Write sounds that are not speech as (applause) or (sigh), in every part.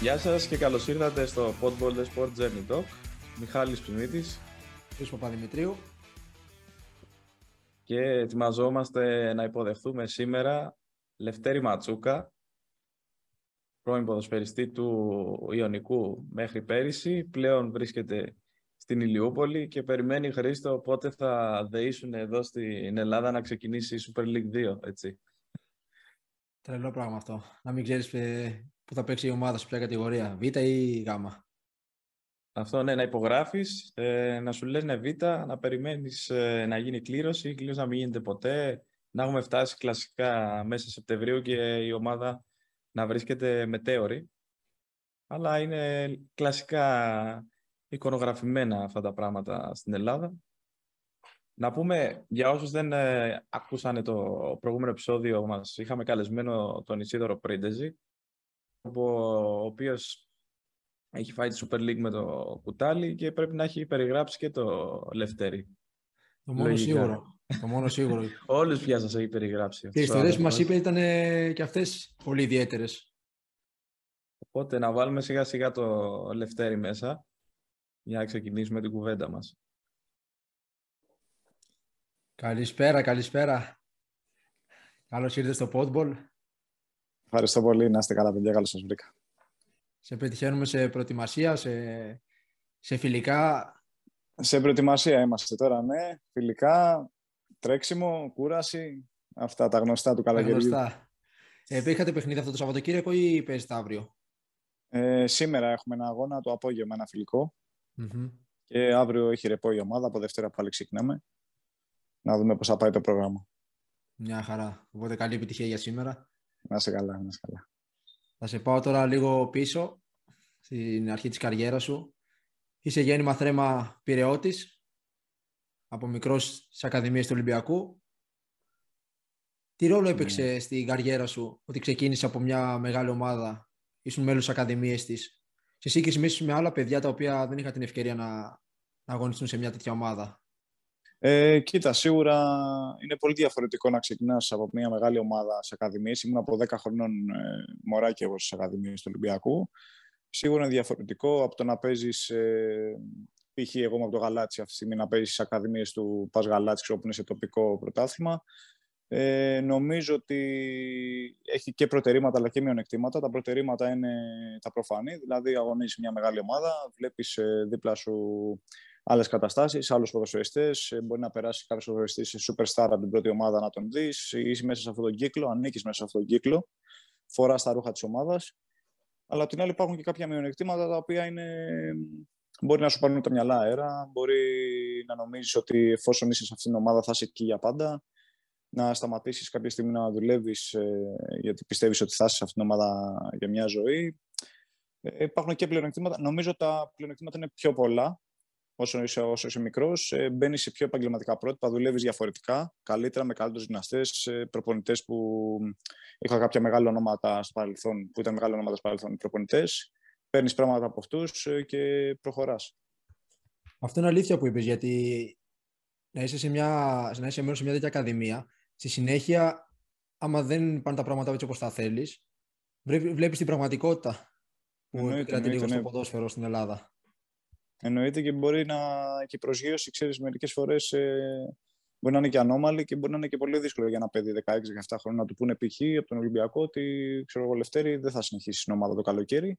Γεια σας και καλώς ήρθατε στο Podball The Sport Journey Talk. Μιχάλης Ψημίτης. Χρήστος Παπαδημητρίου. Και ετοιμαζόμαστε να υποδεχθούμε σήμερα Λευτέρη Ματσούκα, πρώην ποδοσφαιριστή του Ιωνικού μέχρι πέρυσι. Πλέον βρίσκεται στην Ηλιούπολη και περιμένει Χρήστο πότε θα δεήσουν εδώ στην Ελλάδα να ξεκινήσει η Super League 2, έτσι. Τρελό πράγμα αυτό. Να μην ξέρεις που θα παίξει η ομάδα σε ποια κατηγορία, Β ή Γ. Αυτό ναι, να υπογράφεις, ε, να σου λένε Β, να περιμένεις ε, να γίνει κλήρωση, η κλήρωση να μην γίνεται ποτέ, να έχουμε φτάσει κλασικά μέσα Σεπτεμβρίου και η ομάδα να βρίσκεται μετέωρη. Αλλά είναι κλασικά εικονογραφημένα αυτά τα πράγματα στην Ελλάδα. Να πούμε, για όσους δεν ε, ακούσανε το προηγούμενο επεισόδιο μας, είχαμε καλεσμένο τον Ισίδωρο Πρίντεζη, ο οποίος έχει φάει τη Super League με το κουτάλι και πρέπει να έχει περιγράψει και το Λευτέρη. Το μόνο σίγουρο. Το μόνο σίγουρο. (laughs) Όλες πια σας έχει περιγράψει. Και οι ιστορίες που μας είπες ήταν και αυτές πολύ ιδιαίτερες. Οπότε να βάλουμε σιγά σιγά το Λευτέρη μέσα για να ξεκινήσουμε την κουβέντα μας. Καλησπέρα, καλησπέρα. Καλώς ήρθες στο Podball. Ευχαριστώ πολύ. Να είστε καλά, παιδιά. Καλώς σας βρήκα. Σε πετυχαίνουμε σε προετοιμασία, σε, σε φιλικά. Σε προετοιμασία είμαστε τώρα, ναι. Φιλικά, τρέξιμο, κούραση. Αυτά τα γνωστά του καλοκαιριού. Γνωστά. Ε, είχατε παιχνίδι αυτό το Σαββατοκύριακο ή παίζετε αύριο; Ε, σήμερα έχουμε ένα αγώνα το απόγευμα, ένα Και αύριο έχει ρεπό η ομάδα. Από Δευτέρα πάλι ξεκινάμε. Να δούμε πώς θα πάει το πρόγραμμα. Μια χαρά. Οπότε καλή επιτυχία για σήμερα. Να είσαι καλά, να είσαι καλά. Θα σε πάω τώρα λίγο πίσω, στην αρχή της καριέρας σου. Είσαι γέννημα θρέμα Πυραιώτης, από μικρός στις Ακαδημίες του Ολυμπιακού. Τι ρόλο έπαιξε ναι. στην καριέρα σου ότι ξεκίνησε από μια μεγάλη ομάδα, ήσουν μέλος της Ακαδημίες της, σε σύγκριση με άλλα παιδιά τα οποία δεν είχαν την ευκαιρία να, να αγωνιστούν σε μια τέτοια ομάδα. Ε, κοίτα, σίγουρα είναι πολύ διαφορετικό να ξεκινάς από μια μεγάλη ομάδα σε ακαδημίες. Ήμουν από 10 χρονών ε, μωράκι εγώ στις ακαδημίες του Ολυμπιακού. Σίγουρα είναι διαφορετικό από το να παίζεις. Ε, π.χ. εγώ είμαι από το Γαλάτσι αυτή τη στιγμή να παίζεις στις ακαδημίες του Πας Γαλάτσι, όπου είναι σε τοπικό πρωτάθλημα. Ε, νομίζω ότι έχει και προτερήματα αλλά και μειονεκτήματα. Τα προτερήματα είναι τα προφανή, δηλαδή αγωνίζεις μια μεγάλη ομάδα, βλέπεις ε, δίπλα σου άλλες καταστάσεις, άλλους ποδοσφαιριστές. Ε, μπορεί να περάσει κάποιος ποδοσφαιριστής σε superstar από την πρώτη ομάδα να τον δεις. Είσαι μέσα σε αυτόν τον κύκλο, ανήκεις μέσα σε αυτόν τον κύκλο. Φοράς τα ρούχα της ομάδας. Αλλά απ' την άλλη υπάρχουν και κάποια μειονεκτήματα τα οποία είναι... μπορεί να σου πάρουν τα μυαλά αέρα. Μπορεί να νομίζεις ότι εφόσον είσαι σε αυτήν την ομάδα θα είσαι εκεί για πάντα. Να σταματήσεις κάποια στιγμή να δουλεύεις ε, γιατί πιστεύεις ότι θα είσαι σε αυτήν την ομάδα για μια ζωή. Ε, υπάρχουν και πλεονεκτήματα. Νομίζω τα πλεονεκτήματα είναι πιο πολλά όσο είσαι, όσο είσαι μικρός, ε, μπαίνεις σε πιο επαγγελματικά πρότυπα, δουλεύεις διαφορετικά, καλύτερα με καλύτερους γυμναστές, ε, προπονητές που είχα κάποια μεγάλα ονόματα στο παρελθόν, που ήταν μεγάλα ονόματα στο παρελθόν προπονητές. Παίρνεις πράγματα από αυτούς ε, και προχωράς. Αυτό είναι αλήθεια που είπες, γιατί να είσαι, σε μια, να είσαι μέρος σε μια τέτοια ακαδημία, στη συνέχεια, άμα δεν πάνε τα πράγματα έτσι όπως τα θέλεις, βλέπεις την πραγματικότητα που επικρατεί λίγο στο ναι. ποδόσφαιρο στην Ελλάδα. Εννοείται και μπορεί να και η προσγείωση, ξέρεις, μερικές φορές ε, μπορεί να είναι και ανώμαλη και μπορεί να είναι και πολύ δύσκολο για ένα παιδί 16-17 χρόνια να του πούνε π.χ. από τον Ολυμπιακό ότι ξέρω εγώ Λευτέρη δεν θα συνεχίσεις την ομάδα το καλοκαίρι.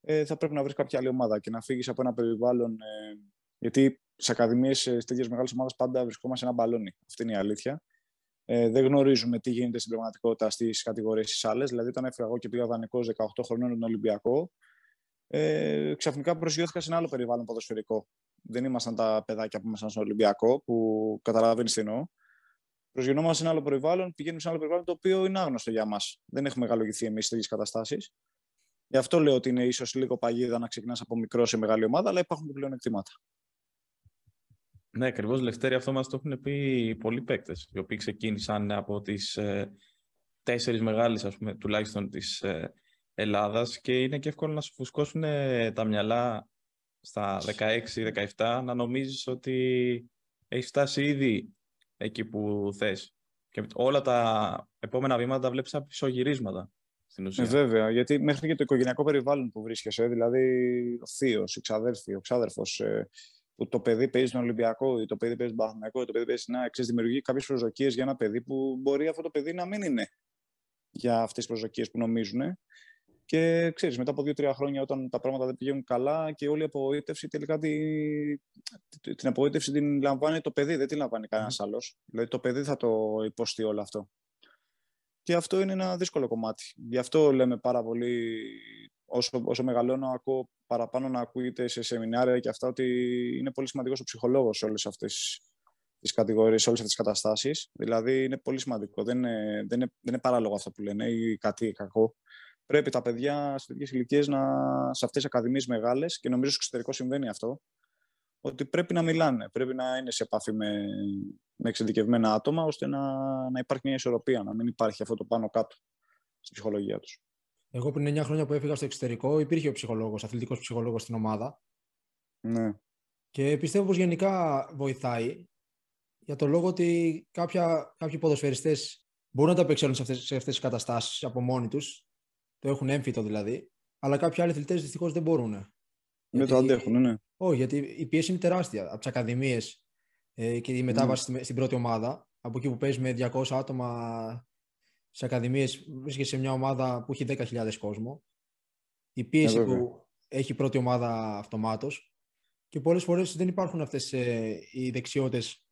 Ε, θα πρέπει να βρεις κάποια άλλη ομάδα και να φύγεις από ένα περιβάλλον. Ε, γιατί σε ακαδημίες, σε τέτοιες μεγάλες ομάδες, πάντα βρισκόμαστε σε ένα μπαλόνι. Αυτή είναι η αλήθεια. Ε, δεν γνωρίζουμε τι γίνεται στην πραγματικότητα στις κατηγορίες τη άλλες. Δηλαδή, όταν έφυγα εγώ και πήγα δανεικός 18 χρονών τον Ολυμπιακό, ε, ξαφνικά προσγειώθηκα σε ένα άλλο περιβάλλον ποδοσφαιρικό. Δεν ήμασταν τα παιδάκια που ήμασταν στο Ολυμπιακό, που καταλαβαίνει τι εννοώ. Προσγειωνόμαστε σε ένα άλλο περιβάλλον, πηγαίνουμε σε ένα άλλο περιβάλλον το οποίο είναι άγνωστο για μας. Δεν έχουμε μεγαλογηθεί εμείς σε τέτοιε καταστάσεις. Γι' αυτό λέω ότι είναι ίσως λίγο παγίδα να ξεκινάς από μικρό σε μεγάλη ομάδα, αλλά υπάρχουν και πλέον εκτήματα. Ναι, ακριβώς, Λευτέρη, αυτό μας το έχουν πει πολλοί παίκτες, οι οποίοι ξεκίνησαν από τις ε, τέσσερις μεγάλες, τουλάχιστον τις ε, Ελλάδας και είναι και εύκολο να σου φουσκώσουν τα μυαλά στα 16-17 να νομίζεις ότι έχεις φτάσει ήδη εκεί που θες. Και όλα τα επόμενα βήματα τα βλέπεις από πισωγυρίσματα στην ουσία. Ε, βέβαια, γιατί μέχρι και το οικογενειακό περιβάλλον που βρίσκεσαι, δηλαδή ο θείος, η ξαδέρφη, ο ξάδερφος, ε, που το παιδί παίζει στον Ολυμπιακό ή το παιδί παίζει στον Παθηναϊκό ή το παιδί παίζει στην ΑΕΚ, δημιουργεί κάποιες προσδοκίες για ένα παιδί που μπορεί αυτό το παιδί να μην είναι για αυτές τις προσδοκίες που νομίζουν. Και ξέρεις, μετά από δύο-τρία χρόνια, όταν τα πράγματα δεν πηγαίνουν καλά και όλη η απογοήτευση, τελικά τη, την απογοήτευση την λαμβάνει το παιδί, δεν την λαμβάνει κανένας άλλος. Δηλαδή το παιδί θα το υποστεί όλο αυτό. Και αυτό είναι ένα δύσκολο κομμάτι. Γι' αυτό λέμε πάρα πολύ, όσο, όσο μεγαλώνω, ακούω παραπάνω να ακούγεται σε σεμινάρια και αυτά, ότι είναι πολύ σημαντικός ο ψυχολόγος σε όλες αυτές τις κατηγορίες, σε όλες αυτές τις καταστάσεις. Δηλαδή είναι πολύ σημαντικό. Δεν είναι, δεν, είναι, δεν είναι παράλογο αυτό που λένε ή κάτι κακό πρέπει τα παιδιά σε τέτοιες ηλικίες να, σε αυτές τις ακαδημίες μεγάλες, και νομίζω στο εξωτερικό συμβαίνει αυτό, ότι πρέπει να μιλάνε, πρέπει να είναι σε επαφή με, με εξειδικευμένα άτομα, ώστε να, να υπάρχει μια ισορροπία, να μην υπάρχει αυτό το πάνω κάτω στη ψυχολογία τους. Εγώ πριν 9 χρόνια που έφυγα στο εξωτερικό, υπήρχε ο ψυχολόγος, αθλητικός ψυχολόγος στην ομάδα. Ναι. Και πιστεύω πως γενικά βοηθάει για το λόγο ότι κάποια, κάποιοι ποδοσφαιριστές μπορούν να τα απεξέλθουν σε αυτές, σε αυτές τις καταστάσεις από μόνοι τους το έχουν έμφυτο δηλαδή. Αλλά κάποιοι άλλοι αθλητές δυστυχώς δεν μπορούν. Δεν το αντέχουν, ναι. Όχι, γιατί η πίεση είναι τεράστια. Από τις ακαδημίες ε, και η μετάβαση mm. στην πρώτη ομάδα, από εκεί που παίζεις με 200 άτομα στι ακαδημίες, βρίσκεσαι σε μια ομάδα που έχει 10.000 κόσμο. Η πίεση ε, που έχει η πρώτη ομάδα αυτομάτως. Και πολλές φορές δεν υπάρχουν αυτές ε, οι δεξιότητες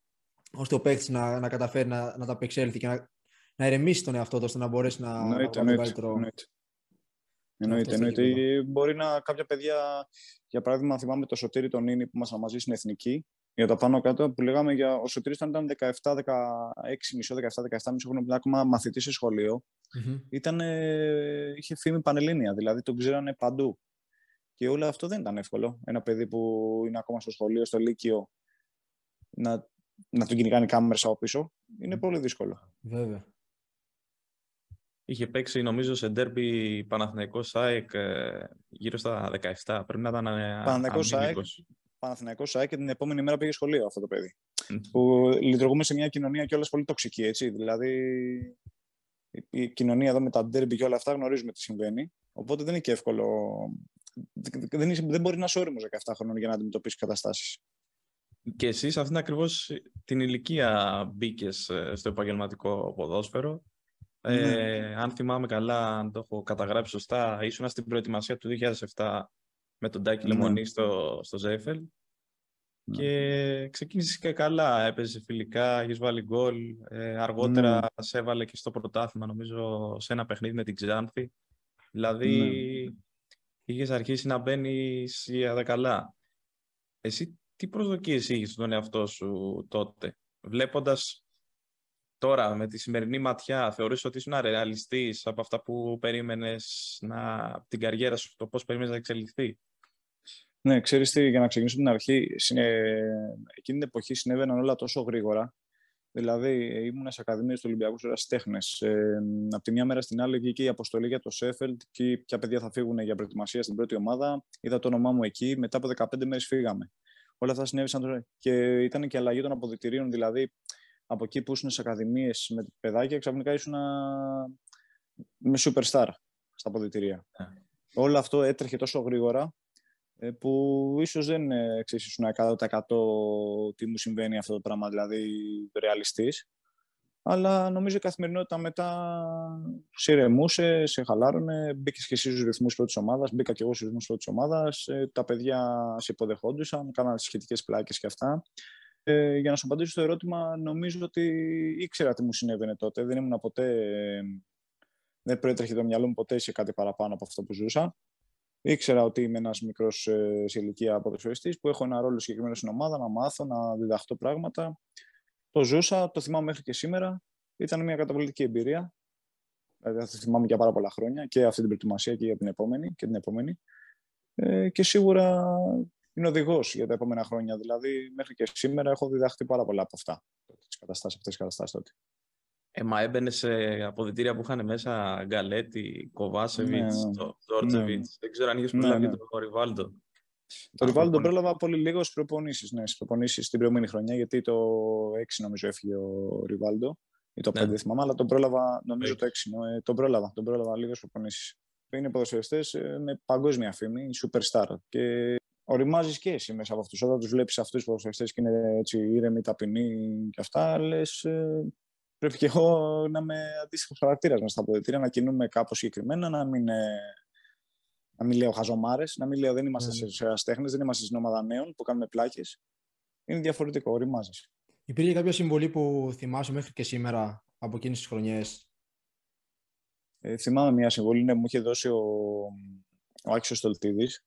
ώστε ο παίκτης να, να καταφέρει να, να τα απεξέλθει και να, να ηρεμήσει τον εαυτό του ώστε να μπορέσει να, εννοείται, να καλύτερο. Εννοείται, εννοείται. Μπορεί να κάποια παιδιά, για παράδειγμα, θυμάμαι το Σωτήρι τον Ίνι που ήμασταν μαζί στην Εθνική, για τα πάνω κάτω, που λέγαμε για. Ο Σωτήρης ήταν 17, 16, μισό, 17, 17, μισό χρόνο ακόμα μαθητή σε σχολείο. Mm-hmm. Ήταν, είχε φήμη πανελλήνια, δηλαδή τον ξέρανε παντού. Και όλο αυτό δεν ήταν εύκολο. Ένα παιδί που είναι ακόμα στο σχολείο, στο Λύκειο, να, να τον κυνηγάνε κάμερε από πίσω, είναι πολύ δύσκολο. Βέβαια. Είχε παίξει νομίζω σε ντέρμπι Παναθηναϊκός ΣΑΕΚ ε, γύρω στα 17. Πρέπει να ήταν ε, Παναθηναϊκός ΣΑΕΚ, Παναθηναϊκός ΣΑΕΚ και την επόμενη μέρα πήγε σχολείο αυτό το παιδί. που λειτουργούμε σε μια κοινωνία κιόλας πολύ τοξική, έτσι. Δηλαδή η κοινωνία εδώ με τα ντέρμπι και όλα αυτά γνωρίζουμε τι συμβαίνει. Οπότε δεν είναι και εύκολο. Δεν, είσαι, δεν μπορεί να είσαι όριμος 17 χρόνων για να αντιμετωπίσεις καταστάσεις. Και εσύ αυτήν ακριβώς την ηλικία μπήκες ε, στο επαγγελματικό ποδόσφαιρο. Ναι. Ε, αν θυμάμαι καλά, αν το έχω καταγράψει σωστά, ήσουν στην προετοιμασία του 2007 με τον Τάκη ναι. Λεμονή στο, στο Ζέφελ. Ναι. Και ξεκίνησες και καλά, έπαιζε φιλικά, έχεις βάλει γκολ. Ε, αργότερα ναι. σε έβαλε και στο πρωτάθλημα, νομίζω, σε ένα παιχνίδι με την Ξάνθη. Δηλαδή, ναι. είχες αρχίσει να μπαίνεις για καλά. Εσύ τι προσδοκίες είχες στον εαυτό σου τότε, βλέποντας Τώρα, με τη σημερινή ματιά, θεωρείς ότι ήσουν ρεαλιστής από αυτά που περίμενες να, την καριέρα σου, το πώς περίμενες να εξελιχθεί; Ναι, ξέρεις τι, για να ξεκινήσω την αρχή, εκείνη την εποχή συνέβαιναν όλα τόσο γρήγορα. Δηλαδή, ήμουν σε Ακαδημίες του Ολυμπιακού Ερασιτέχνε. Ε, από τη μια μέρα στην άλλη βγήκε η αποστολή για το Σέφελτ και ποια παιδιά θα φύγουν για προετοιμασία στην πρώτη ομάδα. Είδα το όνομά μου εκεί. Μετά από 15 μέρες φύγαμε. Όλα αυτά συνέβησαν και ήταν και αλλαγή των αποδητηρίων. Δηλαδή, από εκεί που ήσουν σε ακαδημίες με παιδάκια, ξαφνικά ήσουν με superstar στα ποδητηρία. Yeah. Ναι. Όλο αυτό έτρεχε τόσο γρήγορα ε, που ίσως δεν ε, ξέρεις, ήσουν 100% τι μου συμβαίνει αυτό το πράγμα, δηλαδή ρεαλιστής. Αλλά νομίζω η καθημερινότητα μετά σε ηρεμούσε, σε χαλάρωνε, μπήκες και εσύ στους ρυθμούς πρώτης ομάδας, μπήκα και εγώ στους ρυθμούς πρώτης ομάδας. Ε, τα παιδιά σε υποδεχόντουσαν, κάναν σχετικές πλάκες και αυτά. Ε, για να σου απαντήσω στο ερώτημα, νομίζω ότι ήξερα τι μου συνέβαινε τότε. Δεν ήμουν ποτέ. Δεν προέτρεχε το μυαλό μου ποτέ σε κάτι παραπάνω από αυτό που ζούσα. Ήξερα ότι είμαι ένας μικρός ε, σε ηλικία ποδοσφαιριστής που έχω ένα ρόλο συγκεκριμένο στην ομάδα, να μάθω, να διδαχτώ πράγματα. Το ζούσα, το θυμάμαι μέχρι και σήμερα. Ήταν μια καταπληκτική εμπειρία. Δηλαδή, θα θυμάμαι για πάρα πολλά χρόνια και αυτή την προετοιμασία και για την επόμενη. Και, την επόμενη. Ε, και σίγουρα είναι οδηγός για τα επόμενα χρόνια. Δηλαδή, μέχρι και σήμερα έχω διδαχθεί πάρα πολλά από αυτά. Τις καταστάσεις, αυτές τις καταστάσεις τότε. Ε, μα έμπαινε σε αποδητήρια που είχαν μέσα Γκαλέτη, Κοβάσεβιτς, ναι, Τζόρτζεβιτ. Ναι. Δεν ξέρω αν είχες προλάβει ναι, ναι. τον Ριβάλντο. Το Ριβάλντο τον πρόλαβα πολύ λίγος στι προπονήσεις. Ναι, στις προπονήσεις την προηγούμενη χρονιά, γιατί το 6 νομίζω έφυγε ο Ριβάλντο. ή το 5 ναι. θυμάμαι, αλλά τον πρόλαβα, νομίζω το 6. Ε, τον πρόλαβα, τον πρόλαβα λίγε προπονήσεις. Είναι ποδοσφαιριστές ε, με παγκόσμια φήμη, superstar. Και οριμάζεις και εσύ μέσα από αυτούς. Όταν τους βλέπεις αυτούς του ποδοσφαιριστές και είναι έτσι ήρεμοι, ταπεινοί και αυτά, λες. Ε, πρέπει και εγώ να είμαι αντίστοιχος χαρακτήρας μέσα στα αποδητήρια, να κινούμε κάπως συγκεκριμένα, να μην, ε, να μην λέω χαζομάρες, να μην λέω δεν είμαστε mm. σε αστέχνε, δεν είμαστε στην ομάδα νέων που κάνουμε πλάκες. Είναι διαφορετικό, οριμάζεις. Υπήρχε κάποια συμβολή που θυμάσαι μέχρι και σήμερα από εκείνες τις χρονιές; Ε, θυμάμαι μια συμβολή ναι, μου είχε δώσει ο, ο Άκης Στολτίδης,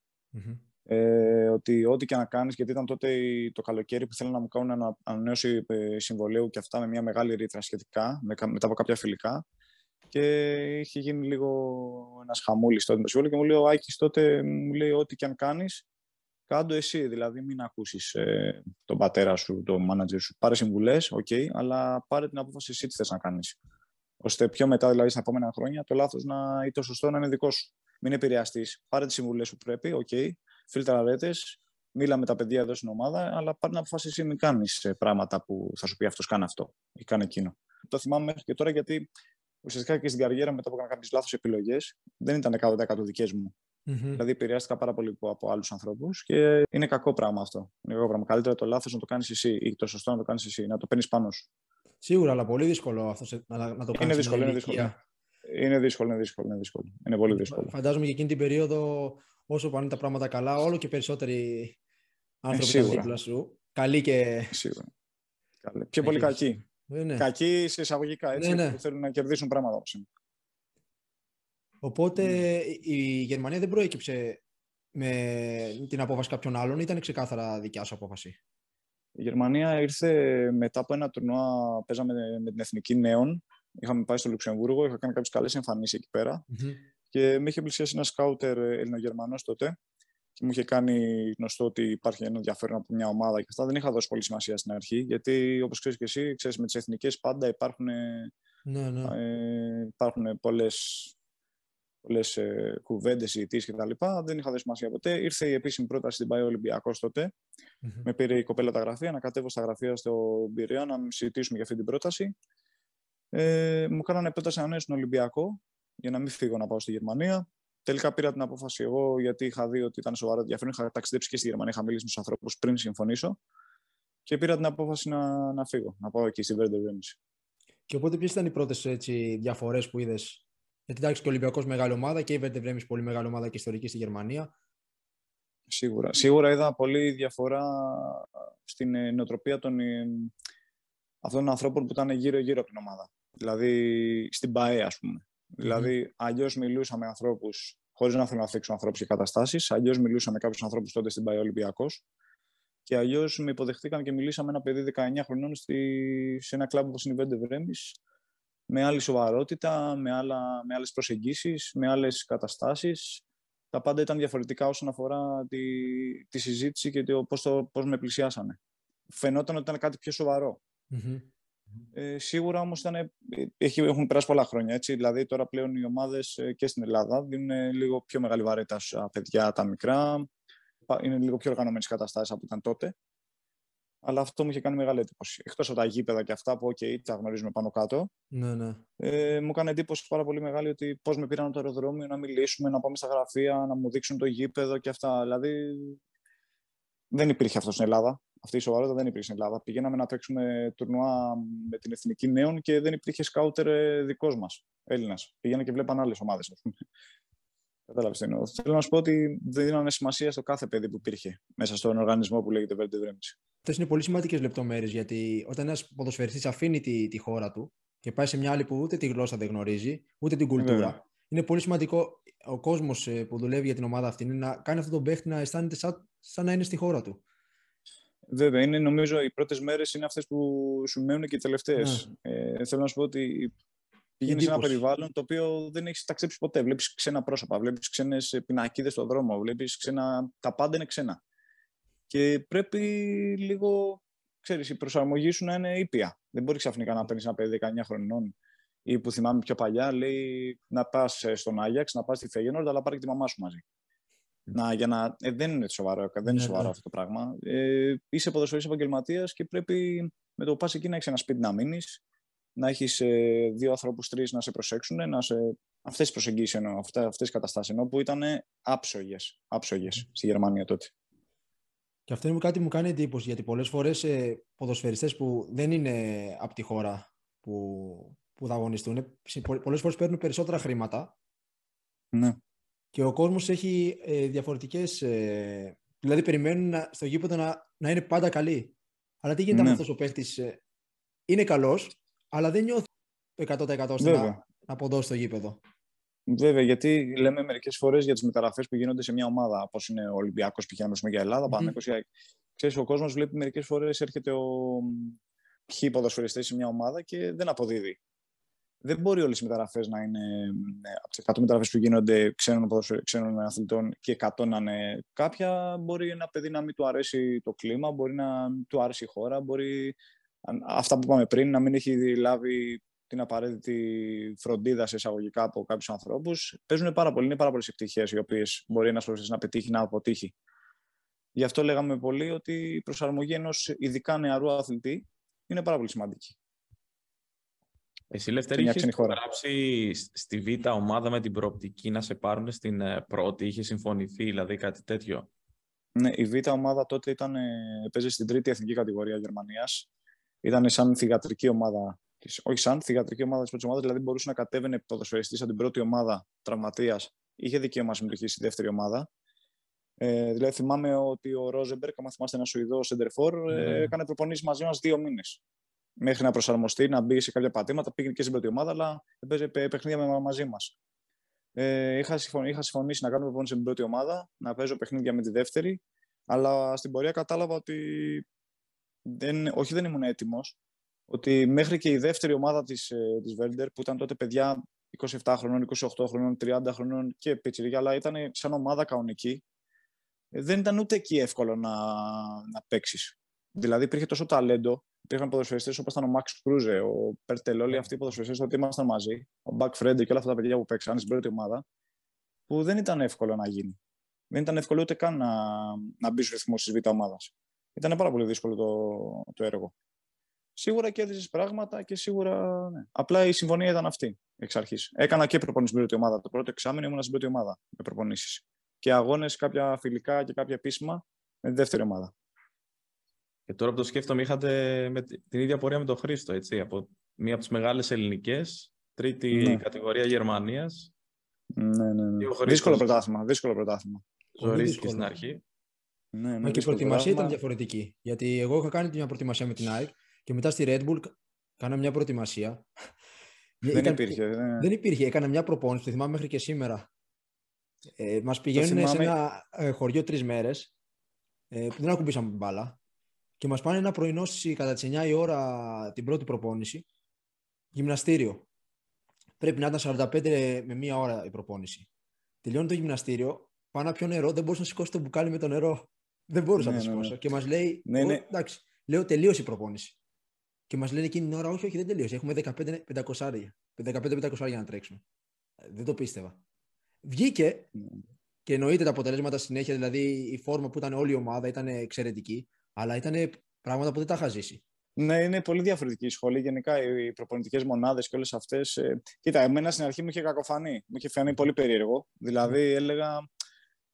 ε, ότι ό,τι και να κάνεις, γιατί ήταν τότε το καλοκαίρι που θέλουν να μου κάνουν ένα ανανέωση ε, συμβολέου και αυτά με μια μεγάλη ρήτρα σχετικά, με, μετά από κάποια φιλικά. Και είχε γίνει λίγο ένας χαμούλης τότε με συμβόλαιο και μου λέει ο Άκης τότε, μου λέει ό,τι και αν κάνεις, κάντο εσύ. Δηλαδή μην ακούσεις ε, τον πατέρα σου, τον μάνατζερ σου. Πάρε συμβουλές, ok, αλλά πάρε την απόφαση εσύ τι θες να κάνεις. Ώστε πιο μετά, δηλαδή στα επόμενα χρόνια, το λάθος να, ή το σωστό να είναι δικό σου. Μην επηρεαστείς. Πάρε τις συμβουλές που πρέπει, ok, φίλτρα ρέτε, μίλα με τα παιδιά εδώ στην ομάδα, αλλά πάρει να αποφασίσει μην κάνεις ε, πράγματα που θα σου πει αυτός, κάνει αυτό ή κάνει εκείνο. Το θυμάμαι μέχρι και τώρα γιατί ουσιαστικά και στην καριέρα μετά που έκανα κάποιες λάθος επιλογές, δεν ήταν 100% δικές μου. Mm-hmm. Δηλαδή, επηρεάστηκα πάρα πολύ από άλλους ανθρώπους και είναι κακό πράγμα αυτό. Είναι κακό πράγμα. Καλύτερα το λάθος να το κάνεις εσύ ή το σωστό να το κάνεις εσύ, να το παίρνεις πάνω σου. Σίγουρα, αλλά πολύ δύσκολο αυτό να, να το κάνεις. Είναι δύσκολο, είναι δύσκολο. Είναι δύσκολο, είναι δύσκολο, είναι δύσκολο. Είναι πολύ δύσκολο. Φαντάζομαι και εκείνη την περίοδο όσο πάνε τα πράγματα καλά, όλο και περισσότεροι άνθρωποι ε, δίπλα σου. Καλοί και. Σίγουρα. Καλή. Πιο πολύ κακοί. Ε, ναι. Κακοί σε εισαγωγικά έτσι, ναι, ναι. που θέλουν να κερδίσουν πράγματα Οπότε η Γερμανία δεν προέκυψε με την απόφαση κάποιων άλλων, ήταν ξεκάθαρα δικιά σου απόφαση. Η Γερμανία ήρθε μετά από ένα τουρνουά, παίζαμε με την Εθνική Νέων. Είχαμε πάει στο Λουξεμβούργο, είχα κάνει κάποιες καλές εμφανίσεις εκεί πέρα. Και με είχε πλησιάσει ένα σκάουτερ Ελληνογερμανός τότε και μου είχε κάνει γνωστό ότι υπάρχει ένα ενδιαφέρον από μια ομάδα και αυτά. Δεν είχα δώσει πολύ σημασία στην αρχή, γιατί όπως ξέρεις και εσύ, ξέρεις, με τις εθνικές πάντα υπάρχουν, ναι, ναι. Ε, υπάρχουν πολλές πολλές, ε, κουβέντες, συζητήσεις κτλ. Δεν είχα δώσει σημασία ποτέ. Ήρθε η επίσημη πρόταση στην Πάει Ολυμπιακός τότε. Mm-hmm. Με πήρε η κοπέλα τα γραφεία, να κατέβω στα γραφεία στο Μπυρία να συζητήσουμε για αυτή την πρόταση. Ε, μου κάνανε πρόταση να στον Ολυμπιακό για να μην φύγω να πάω στη Γερμανία. Τελικά πήρα την απόφαση εγώ γιατί είχα δει ότι ήταν σοβαρό ενδιαφέρον. Είχα ταξιδέψει και στη Γερμανία, είχα μιλήσει με τους ανθρώπους πριν συμφωνήσω. Και πήρα την απόφαση να, να φύγω, να πάω εκεί στη Βέρντερ Βέμιση. Και οπότε, ποιες ήταν οι πρώτες διαφορές που είδες; Γιατί εντάξει και ο Ολυμπιακός μεγάλη ομάδα και η Βέρντερ Βέμιση πολύ μεγάλη ομάδα και ιστορική στη Γερμανία. Σίγουρα. Σίγουρα είδα πολύ διαφορά στην ε, νοοτροπία των, ε, αυτών των ανθρώπων που ήταν γύρω-γύρω από την ομάδα. Δηλαδή στην ΠαΕ, ας πούμε. Δηλαδή, αλλιώς μιλούσα με ανθρώπους, χωρίς να θέλω να θίξω ανθρώπους και καταστάσεις, αλλιώς μιλούσα με κάποιους ανθρώπους τότε στην Πάει Ολυμπιακός. Και αλλιώς με υποδεχτήκαν και μιλήσαμε ένα παιδί 19 χρονών στη, σε ένα κλαμπ όπως είναι η Βέντε Βρέμι, με άλλη σοβαρότητα, με, άλλα, με άλλες προσεγγίσεις, με άλλες καταστάσεις. Τα πάντα ήταν διαφορετικά όσον αφορά τη, τη συζήτηση και το πώς, το πώς με πλησιάσανε. Φαινόταν ότι ήταν κάτι πιο σοβαρό. Ε, σίγουρα όμως ήταν, ε, έχουν περάσει πολλά χρόνια. Έτσι. Δηλαδή τώρα πλέον οι ομάδες ε, και στην Ελλάδα δίνουν λίγο πιο μεγάλη βαρύτητα στα παιδιά τα μικρά. Είναι λίγο πιο οργανωμένες καταστάσεις από ήταν τότε. Αλλά αυτό μου είχε κάνει μεγάλη εντύπωση. Εκτός από τα γήπεδα και αυτά που, OK, τα γνωρίζουμε πάνω κάτω. Ναι, ναι. Ε, μου έκανε εντύπωση πάρα πολύ μεγάλη ότι πώς με πήραν το αεροδρόμιο να μιλήσουμε, να πάμε στα γραφεία, να μου δείξουν το γήπεδο και αυτά. Δηλαδή δεν υπήρχε αυτό στην Ελλάδα αυτή η σοβαρότητα δεν υπήρχε στην Ελλάδα. Πηγαίναμε να παίξουμε τουρνουά με την Εθνική Νέων και δεν υπήρχε σκάουτερ ε, δικός μας, Έλληνας. Πήγαινα και βλέπαν άλλες ομάδες, ας πούμε. (laughs) Κατάλαβες τι εννοώ. Θέλω να σου πω ότι δεν δίνανε σημασία στο κάθε παιδί που υπήρχε μέσα στον οργανισμό που λέγεται Verde Βρέμιση. Αυτές είναι πολύ σημαντικές λεπτομέρειες γιατί όταν ένας ποδοσφαιριστής αφήνει τη, τη χώρα του και πάει σε μια άλλη που ούτε τη γλώσσα δεν γνωρίζει, ούτε την κουλτούρα. Είναι πολύ σημαντικό ο κόσμος ε, που δουλεύει για την ομάδα αυτή να κάνει αυτόν τον παίχτη να αισθάνεται σαν, σαν να είναι στη χώρα του. Βέβαια, είναι, νομίζω οι πρώτες μέρες είναι αυτές που σου μένουν και οι τελευταίες. Ναι. Ε, θέλω να σου πω ότι πηγαίνεις σε ένα περιβάλλον το οποίο δεν έχεις ταξιδέψει ποτέ. Βλέπεις ξένα πρόσωπα, βλέπεις ξένες πινακίδες στον δρόμο, βλέπεις ξένα. Τα πάντα είναι ξένα. Και πρέπει λίγο, ξέρεις, η προσαρμογή σου να είναι ήπια. Δεν μπορεί ξαφνικά να παίρνεις ένα παιδί 19 χρονών ή που θυμάμαι πιο παλιά, λέει να πας στον Άγιαξ, να πας στη Φέγενορντ, αλλά πάρει και τη μαμά σου μαζί. Να, για να, ε, δεν είναι σοβαρό, δεν είναι ναι, σοβαρό ναι. αυτό το πράγμα. Ε, είσαι ποδοσφαιρής επαγγελματίας και πρέπει με το που πας εκεί να έχεις ένα σπίτι να μείνεις, να έχεις ε, δύο ανθρώπου, τρεις να σε προσέξουν, να σε... αυτές τις προσεγγίσεις εννοώ, αυτές τις καταστάσεις. Ενώ που ήταν άψογες άψογες στη Γερμανία τότε. Και αυτό είναι κάτι που μου κάνει εντύπωση, γιατί πολλές φορές ε, ποδοσφαιριστές που δεν είναι από τη χώρα που, που θα αγωνιστούν, πολλές φορές παίρνουν περισσότερα χρήματα. Ναι. Και ο κόσμος έχει ε, διαφορετικές. Ε, δηλαδή, περιμένουν να, στο γήπεδο να, να είναι πάντα καλή. Αλλά τι γίνεται ναι. αν αυτός ο παίχτη ε, είναι καλός, αλλά δεν νιώθει το 100% ώστε να, να αποδώσει το γήπεδο. Βέβαια, γιατί λέμε μερικές φορές για τις μεταγραφές που γίνονται σε μια ομάδα, όπως είναι ο Ολυμπιακός π.χ. για Ελλάδα, mm-hmm. Ξέρεις, ο κόσμος βλέπει μερικές φορές έρχεται ο χ ποδοσφαιριστής σε μια ομάδα και δεν αποδίδει. Δεν μπορεί όλες οι μεταγραφές να είναι ναι, από τις 100 μεταγραφές που γίνονται ξένων, ξένων αθλητών και 100 να είναι. Κάποια μπορεί ένα παιδί να μην του αρέσει το κλίμα, μπορεί να του αρέσει η χώρα, μπορεί αυτά που είπαμε πριν να μην έχει λάβει την απαραίτητη φροντίδα σε εισαγωγικά από κάποιους ανθρώπους. Παίζουν πάρα πολύ. Είναι πάρα πολλές επιτυχίες οι οποίες μπορεί ένας προσφυγή να πετύχει, να αποτύχει. Γι' αυτό λέγαμε πολύ ότι η προσαρμογή ενός ειδικά νεαρού αθλητή είναι πάρα πολύ σημαντική. Εσύ, Λευτέρη, είχες γράψει στη Β' ομάδα με την προοπτική να σε πάρουν στην ε, πρώτη, είχε συμφωνηθεί, δηλαδή κάτι τέτοιο; Ναι, η Β' ομάδα τότε ήταν, παίζει στην τρίτη εθνική κατηγορία Γερμανίας. Ήταν σαν θηγατρική ομάδα όχι σαν θηγατρική ομάδα της πρώτης ομάδας, δηλαδή μπορούσε να κατέβαινε ποδοσφαιριστής από την πρώτη ομάδα τραυματίας, είχε δικαίωμα συμμετοχή στη δεύτερη ομάδα. Ε, δηλαδή θυμάμαι ότι ο Ρόζεμπερκ, αν θυμάστε ένας Σουηδός σεντερφόρ, mm. ε, έκανε προπονήσεις μαζί μας δύο μήνες. Μέχρι να προσαρμοστεί, να μπει σε κάποια πατήματα, πήγαινε και στην πρώτη ομάδα, αλλά έπαιζε παιχνίδια μαζί μας. Ε, είχα, συμφωνήσει, είχα συμφωνήσει να κάνω προπονήσει στην πρώτη ομάδα, να παίζω παιχνίδια με τη δεύτερη, αλλά στην πορεία κατάλαβα ότι δεν, όχι δεν ήμουν έτοιμος, ότι μέχρι και η δεύτερη ομάδα της, ε, της Βέλντερ, που ήταν τότε παιδιά 27 χρονών, 28 χρονών, 30 χρονών και πιτσιρίγια, αλλά ήταν σαν ομάδα κανονική, ε, δεν ήταν ούτε εκεί εύκολο να, να παίξεις. Δηλαδή υπήρχε τόσο ταλέντο. Υπήρχαν ποδοσφαιριστές όπως ήταν ο Μαξ Κρούζε, ο Περτελ, όλοι αυτοί οι ποδοσφαιριστές ότι ήμασταν μαζί, ο Μπακ Φρέντε και όλα αυτά τα παιδιά που παίξαν στην πρώτη ομάδα, που δεν ήταν εύκολο να γίνει. Δεν ήταν εύκολο ούτε καν να, να μπει στου ρυθμού τη β' ομάδα. Ήταν πάρα πολύ δύσκολο το, το έργο σίγουρα κέρδισε πράγματα και σίγουρα. Ναι. Απλά η συμφωνία ήταν αυτή εξ αρχής. Έκανα και προπονήσεις στην πρώτη ομάδα. Το πρώτο εξάμεινο ήμουν στην πρώτη ομάδα με προπονήσεις. Και αγώνες, κάποια φιλικά και κάποια επίσημα με τη δεύτερη ομάδα. Και τώρα που το σκέφτομαι, είχατε με την ίδια πορεία με τον Χρήστο, έτσι, από μία από τις μεγάλες ελληνικές, τρίτη ναι. κατηγορία Γερμανίας. Ναι, ναι, ναι. Δύσκολο πρωτάθλημα. Δύσκολο πρωτάθλημα. Ζωρίστηκε στην αρχή. Ναι, ναι, Μα και η προετοιμασία ήταν διαφορετική. Γιατί εγώ είχα κάνει μια προετοιμασία με την ΑΕΚ και μετά στη Red Bull κάνα μια προετοιμασία. (laughs) Δεν ήταν, υπήρχε. Δεν... δεν υπήρχε. Έκανα μια προπόνηση, το θυμάμαι μέχρι και σήμερα. Ε, μας πηγαίνουν θυμάμαι... σε ένα ε, χωριό τρεις μέρες ε, που δεν ακουμπήσαμε την μπάλα και μας πάνε ένα πρωινό κατά τις 9 η ώρα την πρώτη προπόνηση γυμναστήριο. Πρέπει να ήταν 45 με μία ώρα η προπόνηση. Τελειώνει το γυμναστήριο, πάω να πιω νερό, δεν μπορούσα να σηκώσω το μπουκάλι με το νερό. Δεν μπορούσα ναι, να το ναι, σηκώσω. Ναι. Και μας λέει, ναι, ναι. εντάξει, λέω τελείωσε η προπόνηση. Και μας λένε εκείνη την ώρα, όχι, όχι, δεν τελείωσε. Έχουμε 15-500 15-500 να τρέξουμε. Ε, δεν το πίστευα. Βγήκε και εννοείται τα αποτελέσματα συνέχεια, δηλαδή η φόρμα που ήταν όλη η ομάδα ήταν εξαιρετική, αλλά ήταν πράγματα που δεν τα είχα ζήσει. Ναι, είναι πολύ διαφορετική η σχολή. Γενικά οι προπονητικές μονάδες και όλες αυτές. Ε... Κοίτα, εμένα στην αρχή μου είχε κακοφανεί. Μου είχε φανεί πολύ περίεργο. Δηλαδή έλεγα,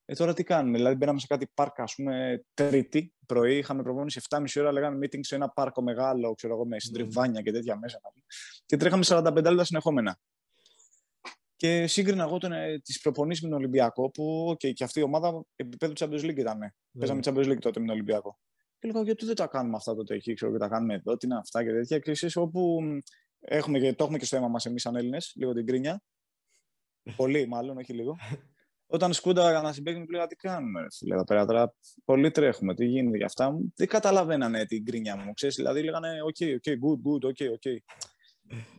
ε, τώρα τι κάνουμε; Δηλαδή, μπαίναμε σε κάτι πάρκα, ας πούμε, Τρίτη πρωί. Είχαμε προπόνηση 7,5 ώρα. Λέγανε meeting σε ένα πάρκο μεγάλο, ξέρω εγώ, με συντριβάνια και τέτοια μέσα. Και τρέχαμε 45 λεπτά συνεχόμενα. Και σύγκρινα εγώ ε, τις προπονήσεις με τον Ολυμπιακό, που okay, και αυτή η ομάδα επίπεδου Champions League ήταν. Yeah. Παίζαμε Champions League τότε με τον Ολυμπιακό. Και λέγαμε, γιατί δεν τα κάνουμε αυτά τότε εκεί, ξέρω, και τα κάνουμε εδώ, τι είναι αυτά και τέτοια. Και εσείς, όπου έχουμε, και, το έχουμε και στο αίμα μας εμείς σαν Έλληνες, λίγο την κρίνια. (laughs) Πολύ, μάλλον, όχι λίγο. Όταν σκούντα να συμπέκνει, μου τι κάνουμε, φίλε, εδώ πέρα τώρα. Πολύ τρέχουμε, τι γίνεται για αυτά. Δεν καταλαβαίνανε την κρίνια μου, ξέρεις. Δηλαδή λέγανε, OK, OK, good, good, OK, OK.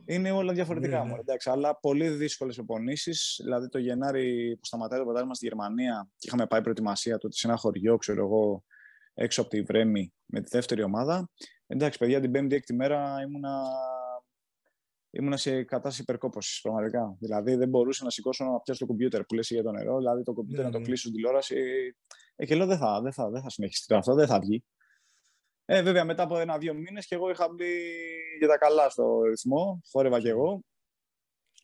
Είναι όλα διαφορετικά ναι, μου, ναι. εντάξει, αλλά πολύ δύσκολες οπονήσει. Δηλαδή το Γενάρη που σταματάει το πρωτάθλημα στη Γερμανία και είχαμε πάει προετοιμασία τότε σε ένα χωριό, ξέρω εγώ, έξω από τη Βρέμη με τη δεύτερη ομάδα. Εντάξει, παιδιά, την πέμπτη-έκτη μέρα ήμουνα ήμουν σε κατάσταση υπερκόπωσης πραγματικά. Δηλαδή δεν μπορούσα να σηκώσω να πιάσω το κομπιούτερ που λες για το νερό, δηλαδή το κομπιούτερ να το ναι, ναι. κλείσω στην τηλεόραση. Ε, και λέω δεν θα, δεν θα, δεν θα συνεχιστεί αυτό, δεν θα βγει. Ε, βέβαια μετά από ένα-δύο μήνες και εγώ είχα μπει πήγαινα καλά στο ρυθμό, χόρευα κι εγώ.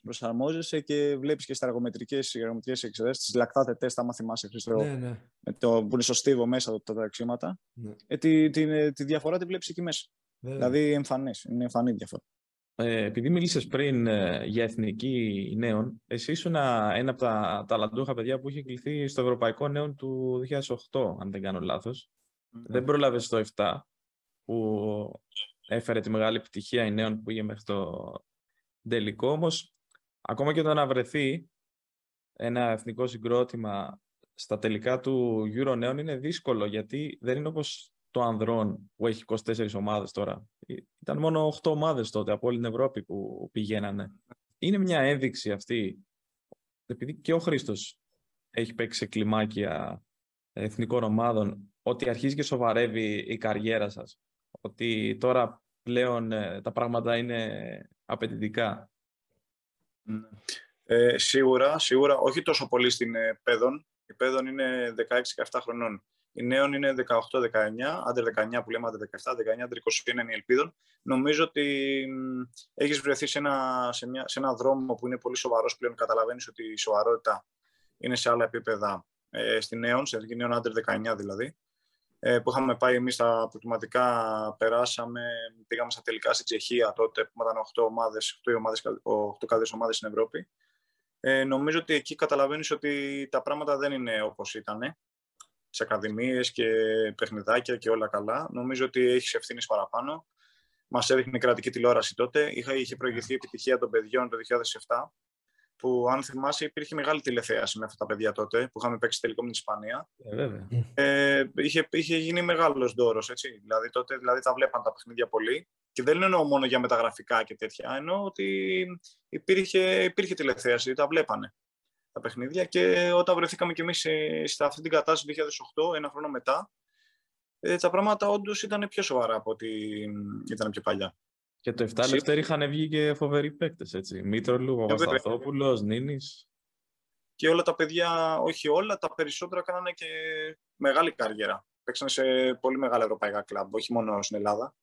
Προσαρμόζεσαι και βλέπεις και στα εργομετρικέ εξετάσεις, τις λακτάτε τεστ, άμα θυμάσαι, Χρήστο, Ναι, ναι. με το, που είναι στο στίβο μέσα τα, τα αξίματα. ναι. Ε, τη, τη, τη διαφορά τη βλέπεις εκεί μέσα. Βέβαια. Δηλαδή εμφανές, είναι εμφανή διαφορά. Ε, επειδή μίλησες πριν ε, για εθνική νέων, εσύ ήσουν ένα, ένα από τα ταλαντούχα παιδιά που είχε κληθεί στο Ευρωπαϊκό Νέων του 2008, αν δεν κάνω λάθος. Δεν πρόλαβες το 7, που έφερε τη μεγάλη επιτυχία η νέων που είχε μέχρι το τελικό. Όμως, ακόμα και το να βρεθεί ένα εθνικό συγκρότημα στα τελικά του Euro νέων είναι δύσκολο, γιατί δεν είναι όπως το ανδρών που έχει 24 ομάδες τώρα. Ε, Ήταν μόνο 8 ομάδες τότε από όλη την Ευρώπη που πηγαίνανε. Είναι μια ένδειξη αυτή, επειδή και ο Χρήστος έχει παίξει σε κλιμάκια εθνικών ομάδων, ότι αρχίζει και σοβαρεύει η καριέρα σας. Ότι τώρα πλέον ε, τα πράγματα είναι απαιτητικά. Ε, σίγουρα, σίγουρα, όχι τόσο πολύ στην ε, παιδών. Η παιδών είναι 16-17 χρονών. Η νέων είναι 18-19, άντερ 19 που λέμε άντερ 17, 19, άντερ 21 είναι η ελπίδων. Νομίζω ότι μ, έχεις βρεθεί σε ένα, σε, μια, σε ένα δρόμο που είναι πολύ σοβαρός πλέον. Καταλαβαίνεις ότι η σοβαρότητα είναι σε άλλα επίπεδα ε, στη νέων, σε εθνική νέων άντερ 19 δηλαδή. Ε, που είχαμε πάει εμείς τα προκριματικά, περάσαμε, πήγαμε στα τελικά στην Τσεχία τότε που ήταν 8 ομάδες, 8, ομάδες, 8 καλύτερες ομάδες στην Ευρώπη. Ε, νομίζω ότι εκεί καταλαβαίνεις ότι τα πράγματα δεν είναι όπως ήταν σε ακαδημίες και παιχνιδάκια και όλα καλά. Νομίζω ότι έχεις ευθύνη παραπάνω. Μας έδειχνε κρατική τηλεόραση τότε. Είχα, είχε προηγηθεί η επιτυχία των παιδιών το 2007, που αν θυμάσαι υπήρχε μεγάλη τηλεθέαση με αυτά τα παιδιά τότε, που είχαμε παίξει τελικό με την Ισπανία. Ε, βέβαια. Ε, είχε, είχε γίνει μεγάλος δώρος. Δηλαδή τότε δηλαδή, τα βλέπαν τα παιχνίδια πολύ. Και δεν εννοώ μόνο για μεταγραφικά και τέτοια. Εννοώ ότι υπήρχε, υπήρχε τηλεθέαση, τα βλέπανε τα παιχνίδια και όταν βρεθήκαμε κι εμείς σε, σε αυτή την κατάσταση το 2008, ένα χρόνο μετά, ε, τα πράγματα όντως ήταν πιο σοβαρά από ό,τι ήταν πιο παλιά. Και το 7 Λευτέρη είχαν βγει και φοβεροί παίκτες, έτσι. Μήτρολου, Παπασταθόπουλος, Νίνης. Και όλα τα παιδιά, όχι όλα, τα περισσότερα κάνανε και μεγάλη καριέρα. Παίξανε σε πολύ μεγάλα ευρωπαϊκά κλαμπ, όχι μόνο στην ελλαδα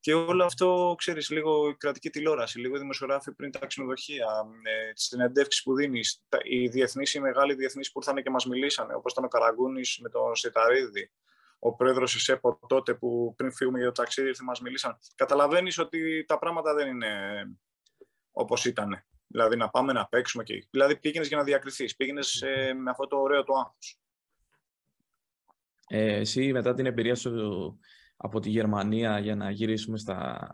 Και όλο αυτό, ξέρεις, λίγο η κρατική τηλεόραση, λίγο οι δημοσιογράφοι πριν τα ξενοδοχεία, ε, τις συνεντεύξεις που δίνεις, τα, οι διεθνείς, οι μεγάλοι διεθνείς που ήρθαν και μας μιλήσανε, όπως ήταν ο Καραγκούνης με τον Σιταρίδη, ο πρόεδρος της ΕΠΟ τότε που πριν φύγουμε για το ταξίδι ήρθε μας μιλήσαν. Καταλαβαίνεις ότι τα πράγματα δεν είναι όπως ήταν. Δηλαδή να πάμε να παίξουμε και... Δηλαδή πήγαινες για να διακριθείς, πήγαινες ε, με αυτό το ωραίο του άγχος. Ε, εσύ μετά την εμπειρία σου από τη Γερμανία για να γυρίσουμε στα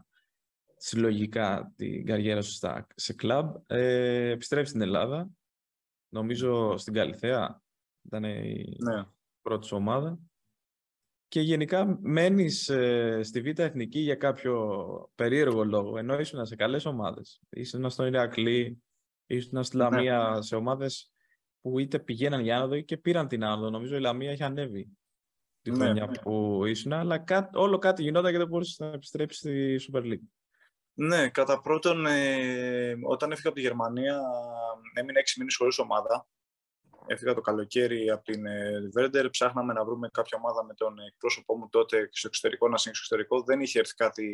συλλογικά την καριέρα σου στα, σε κλαμπ, ε, επιστρέφεις στην Ελλάδα, νομίζω στην Καλυθέα, ήταν η Ναι. πρώτη σου ομάδα. Και γενικά μένεις ε, στη Β' Εθνική για κάποιο περίεργο λόγο, ενώ ήσουν σε καλές ομάδες. Ήσουν στον Ηρακλή, ήσουν στη Λαμία, σε ομάδες που είτε πηγαίναν για άνοδο και πήραν την άνοδο. Νομίζω η Λαμία είχε ανέβει τη Ναι. χρονιά που ήσουν, αλλά κά- όλο κάτι γινόταν και δεν μπορούσες να επιστρέψεις στη Super League. Ναι, κατά πρώτον, ε, όταν έφυγα από τη Γερμανία, έμεινα έξι μήνες χωρίς ομάδα. Έφυγα το καλοκαίρι από την Βέρντερ, ψάχναμε να βρούμε κάποια ομάδα με τον εκπρόσωπό μου τότε στο εξωτερικό, να είναι στο εξωτερικό. Δεν είχε έρθει κάτι,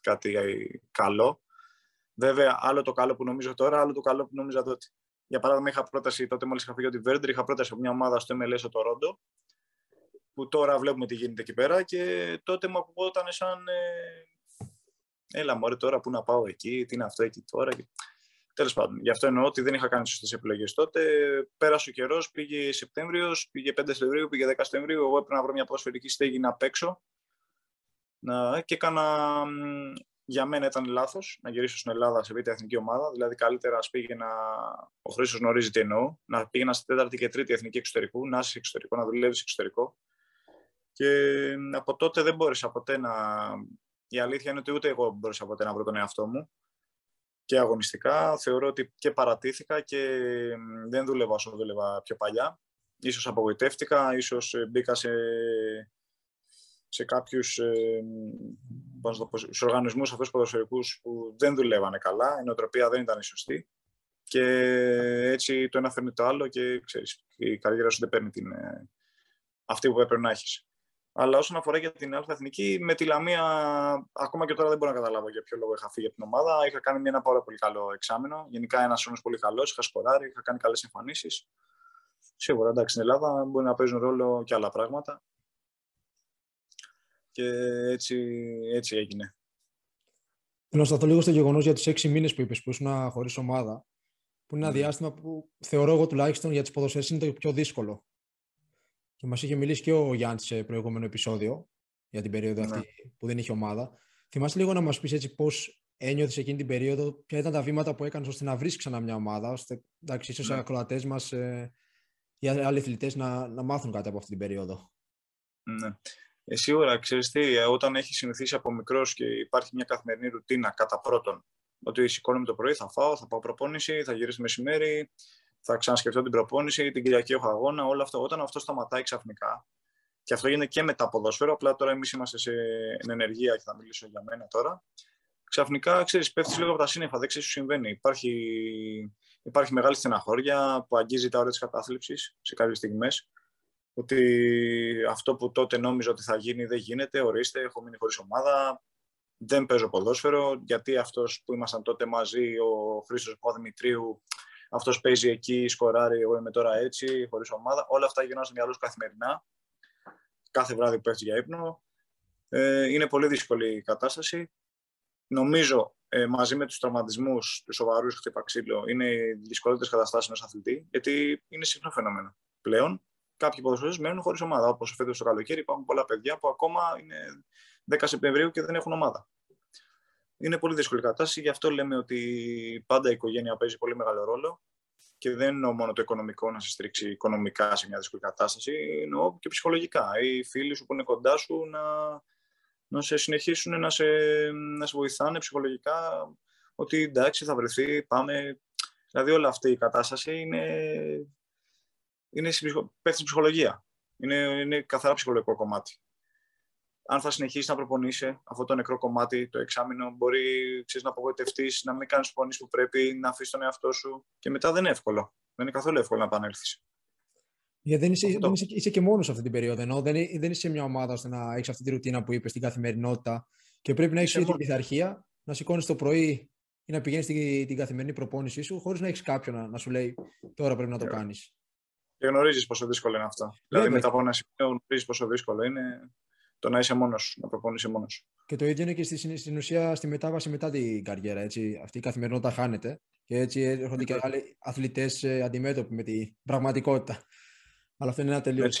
κάτι ε, καλό. Βέβαια, άλλο το καλό που νομίζω τώρα, άλλο το καλό που νόμιζα τότε. Για παράδειγμα, είχα πρόταση τότε, μόλις είχα φύγει από τη Βέρντερ, είχα πρόταση από μια ομάδα στο MLS στο Τορόντο, που τώρα βλέπουμε τι γίνεται εκεί πέρα και τότε μου ακουγόταν σαν ε, έλα μωρέ τώρα που να πάω εκεί, τι είναι αυτό εκεί τώρα. Και... Τέλος πάντων, γι' αυτό εννοώ ότι δεν είχα κάνει σωστές επιλογές τότε. Πέρασε ο καιρός, πήγε Σεπτέμβριος, πήγε 5 Σεπτεμβρίου, πήγε 10 Σεπτεμβρίου. Εγώ έπρεπε να βρω μια ποδοσφαιρική στέγη να παίξω. Να, και έκανα. μ, Για μένα ήταν λάθος να γυρίσω στην Ελλάδα σε β' εθνική ομάδα. Δηλαδή, καλύτερα ας πήγαινα. Ο Χρήσο γνωρίζει τι εννοώ. Να πήγαινα στη τέταρτη και τρίτη εθνική εξωτερικού, να είσαι εξωτερικό, να δουλεύεις εξωτερικό. Και μ, από τότε δεν μπόρεσα ποτέ να, η αλήθεια είναι ότι ούτε εγώ μπορούσα ποτέ να βρω τον εαυτό μου και αγωνιστικά. Θεωρώ ότι και παρατήθηκα και μ, δεν δούλευα όσο δούλευα πιο παλιά. Ίσως απογοητεύτηκα, ίσως ε, μπήκα σε, σε κάποιους ε, πώς να το πω, στους οργανισμούς αυτούς ποδοσφαιρικούς που δεν δουλεύανε καλά, η νοοτροπία δεν ήταν η σωστή και έτσι το ένα φέρνει το άλλο και ξέρεις, η καριέρα σου δεν παίρνει την, ε, αυτή που έπρεπε να έχεις. Αλλά όσον αφορά για την άλλη εθνική, με τη Λαμία, ακόμα και τώρα δεν μπορώ να καταλάβω για ποιο λόγο είχα φύγει από την ομάδα. Είχα κάνει ένα πάρα πολύ καλό εξάμεινο. Γενικά ένας όνο πολύ καλός. Είχα σκοράρει, είχα κάνει καλές εμφανίσεις. Σίγουρα εντάξει, στην Ελλάδα μπορεί να παίζουν ρόλο και άλλα πράγματα. Και έτσι, έτσι έγινε. Θέλω να σταθώ λίγο στο γεγονός για τους έξι μήνες που είπες που ήσουν χωρίς ομάδα. Που είναι ένα ναι. διάστημα που θεωρώ εγώ τουλάχιστον για τις ποδοσφαίρες είναι το πιο δύσκολο. Και μας είχε μιλήσει και ο Γιάννης σε προηγούμενο επεισόδιο για την περίοδο ναι. αυτή που δεν είχε ομάδα. Θυμάσαι λίγο να μας πεις έτσι πώς ένιωθες εκείνη την περίοδο, ποια ήταν τα βήματα που έκανες ώστε να βρεις ξανά μια ομάδα, ώστε εντάξει, ίσως ναι. οι ακροατές μας ε, ή άλλοι αθλητές να, να μάθουν κάτι από αυτή την περίοδο. Ναι. Ε, σίγουρα, ξέρεις τι, ε, όταν έχεις συνηθίσει από μικρός και υπάρχει μια καθημερινή ρουτίνα κατά πρώτον, ότι σηκώνομαι το πρωί, θα φάω, θα πάω προπόνηση, θα γυρίσω μεσημέρι, θα ξανασκεφτώ την προπόνηση, την Κυριακή έχω αγώνα, όλο αυτό. Όταν αυτό σταματάει ξαφνικά, και αυτό γίνεται και με τα ποδόσφαιρο, απλά τώρα εμείς είμαστε σε ενεργεία και θα μιλήσω για μένα τώρα. Ξαφνικά, ξέρεις, πέφτεις λίγο από τα σύννεφα, δεν ξέρεις τι συμβαίνει. Υπάρχει, υπάρχει μεγάλη στεναχώρια που αγγίζει τα όρια της κατάθλιψης σε κάποιες στιγμές. Ότι αυτό που τότε νόμιζα ότι θα γίνει δεν γίνεται. Ορίστε, έχω μείνει χωρίς ομάδα. Δεν παίζω ποδόσφαιρο. Γιατί αυτός που ήμασταν τότε μαζί, ο Χρήστος Παπαδημητρίου, αυτός παίζει εκεί, σκοράρει, εγώ είμαι τώρα έτσι, χωρίς ομάδα. Όλα αυτά γίνονται στο μυαλό καθημερινά. Κάθε βράδυ που πέφτει για ύπνο. Ε, είναι πολύ δύσκολη η κατάσταση. Νομίζω ε, μαζί με τους τραυματισμούς, τους σοβαρούς χτύπα ξύλο, είναι οι δυσκολότερες καταστάσεις ενός αθλητή, γιατί είναι συχνό φαινόμενο. Πλέον, κάποιοι ποδοσφαίρε μένουν χωρίς ομάδα. Όπως φέτος το καλοκαίρι, υπάρχουν πολλά παιδιά που ακόμα είναι 10 Σεπτεμβρίου και δεν έχουν ομάδα είναι πολύ δύσκολη κατάσταση. Γι' αυτό λέμε ότι πάντα η οικογένεια παίζει πολύ μεγάλο ρόλο και δεν εννοώ μόνο το οικονομικό να σε στρίξει οικονομικά σε μια δύσκολη κατάσταση, εννοώ και ψυχολογικά. Οι φίλοι σου που είναι κοντά σου να, να σε συνεχίσουν να σε, να σε βοηθάνε ψυχολογικά ότι εντάξει θα βρεθεί, πάμε. Δηλαδή όλη αυτή η κατάσταση είναι, είναι πέφτει ψυχολογία. Είναι, είναι καθαρά ψυχολογικό κομμάτι αν θα συνεχίσει να προπονείσαι αυτό το νεκρό κομμάτι, το εξάμεινο, μπορεί ξέρεις, να απογοητευτείς, να μην κάνεις προπονήσεις που πρέπει, να αφήσεις τον εαυτό σου. Και μετά δεν είναι εύκολο. Δεν είναι καθόλου εύκολο να επανέλθεις. Γιατί δεν είσαι, δεν είσαι, είσαι και μόνος αυτή την περίοδο. Ενώ δεν, δεν είσαι μια ομάδα ώστε να έχεις αυτή τη ρουτίνα που είπες στην καθημερινότητα. Και πρέπει να έχεις την πειθαρχία, να σηκώνεις το πρωί ή να πηγαίνεις την, την καθημερινή προπόνησή σου, χωρίς να έχεις κάποιον να, να, σου λέει τώρα πρέπει να το κάνεις. Και γνωρίζεις πόσο δύσκολο είναι αυτό. Δηλαδή, μετά από ένα σημείο γνωρίζεις πόσο δύσκολο είναι το να είσαι μόνος, να προπονείσαι μόνος. Και το ίδιο είναι και στη, στην ουσία στη μετάβαση μετά την καριέρα. Έτσι. Αυτή η καθημερινότητα χάνεται και έτσι έρχονται και άλλοι αθλητές ε, αντιμέτωποι με την πραγματικότητα. Αλλά αυτό είναι ένα τελείως.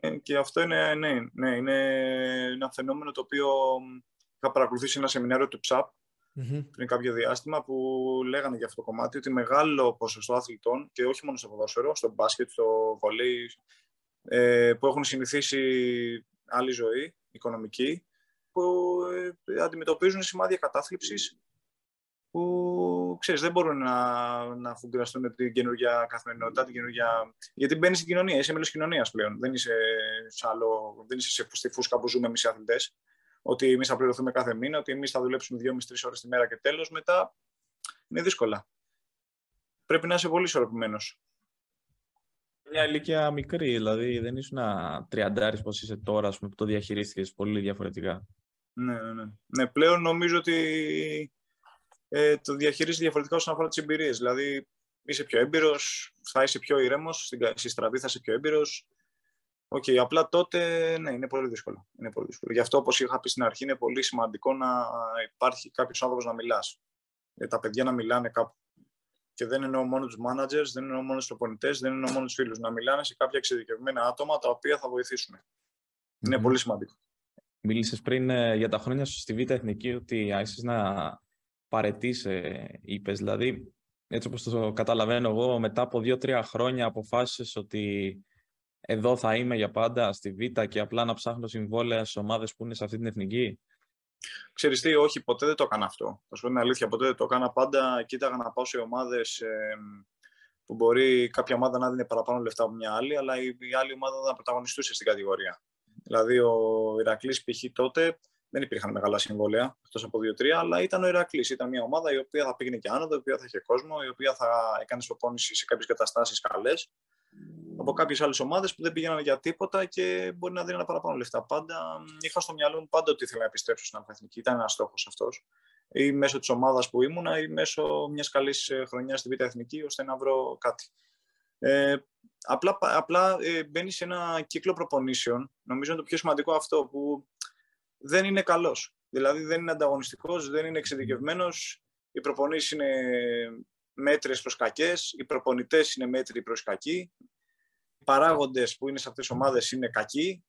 Ε, και αυτό είναι, ναι, ναι, είναι ένα φαινόμενο το οποίο είχα παρακολουθήσει ένα σεμινάριο του ΨΑΠ mm-hmm. πριν κάποιο διάστημα που λέγανε για αυτό το κομμάτι ότι μεγάλο ποσοστό αθλητών και όχι μόνο στο ποδόσφαιρο, στο μπάσκετ, στο βολέι, ε, που έχουν συνηθίσει άλλη ζωή, οικονομική, που ε, αντιμετωπίζουν σημάδια κατάθλιψης που ξέρεις, δεν μπορούν να, να φουγκραστούν την καινούργια καθημερινότητα, την καινούργια... γιατί μπαίνεις στην κοινωνία, είσαι μέλος κοινωνίας πλέον, δεν είσαι, σε άλλο, δεν είσαι σε, στη φούσκα που ζούμε εμείς οι αθλητές, ότι εμείς θα πληρωθούμε κάθε μήνα, ότι εμείς θα δουλέψουμε δύο με τρεις ώρες τη μέρα και τέλος, μετά είναι δύσκολα. Πρέπει να είσαι πολύ ισορροπημένος μια ηλικία μικρή, δηλαδή δεν ήσουν τριαντάρης πως είσαι τώρα, ας πούμε, που το διαχειρίστηκες πολύ διαφορετικά. Ναι, ναι, ναι. ναι πλέον νομίζω ότι ε, το διαχειρίζεις διαφορετικά όσον αφορά τις εμπειρίες. Δηλαδή είσαι πιο έμπειρος, θα είσαι πιο ηρέμος, στη στραβή θα είσαι πιο έμπειρος. OK, okay, απλά τότε ναι, είναι πολύ δύσκολο. Είναι πολύ δύσκολο. Γι' αυτό, όπως είχα πει στην αρχή, είναι πολύ σημαντικό να υπάρχει κάποιος άνθρωπος να μιλάς. Ε, τα παιδιά να μιλάνε κάπου και δεν εννοώ μόνο τους managers, δεν εννοώ μόνο τους προπονητές, δεν εννοώ μόνο τους φίλους. Να μιλάνε σε κάποια εξειδικευμένα άτομα τα οποία θα βοηθήσουν. Είναι πολύ σημαντικό. Μίλησες πριν ε, για τα χρόνια σου στη Β' Εθνική ότι άρχισες να παρετήσει, είπες. Δηλαδή, έτσι όπως το καταλαβαίνω εγώ, μετά από δύο-τρία χρόνια αποφάσισες ότι εδώ θα είμαι για πάντα στη Β' και απλά να ψάχνω συμβόλαια σε ομάδες που είναι σε αυτή την εθνική; Ξέρεις τι, όχι, ποτέ δεν το έκανα αυτό. Θα σου πω την αλήθεια, ποτέ δεν το έκανα. Πάντα κοίταγα να πάω σε ομάδες ε, που μπορεί κάποια ομάδα να δίνει παραπάνω λεφτά από μια άλλη, αλλά η, η άλλη ομάδα να πρωταγωνιστούσε στην κατηγορία. Δηλαδή, ο Ηρακλής π.χ. τότε δεν υπήρχαν μεγάλα συμβόλαια, εκτός από δύο-τρία, αλλά ήταν ο Ηρακλής. Ήταν μια ομάδα η οποία θα πήγαινε και άνοδο, η οποία θα είχε κόσμο, η οποία θα έκανε προπόνηση σε κάποιες καταστάσεις καλές. Από κάποιες άλλες ομάδες που δεν πήγαιναν για τίποτα και μπορεί να δίνουν παραπάνω λεφτά. Πάντα είχα στο μυαλό μου πάντα ότι ήθελα να επιστρέψω στην Αλφαθνική. Ήταν ένας στόχος αυτός. Ή μέσω της ομάδας που ήμουνα ή μέσω μιας καλής ε, χρονιάς στη Β' Εθνική, ώστε να βρω κάτι. Ε, απλά απλά ε, μπαίνει σε ένα κύκλο προπονήσεων. Νομίζω είναι το πιο σημαντικό αυτό που δεν είναι καλός. Δηλαδή δεν είναι ανταγωνιστικός, δεν είναι εξειδικευμένος. Οι προπονήσεις είναι μέτρες προς κακές, οι προπονητές είναι μέτροι προς κακοί, οι παράγοντες που είναι σε αυτές τις ομάδες είναι κακοί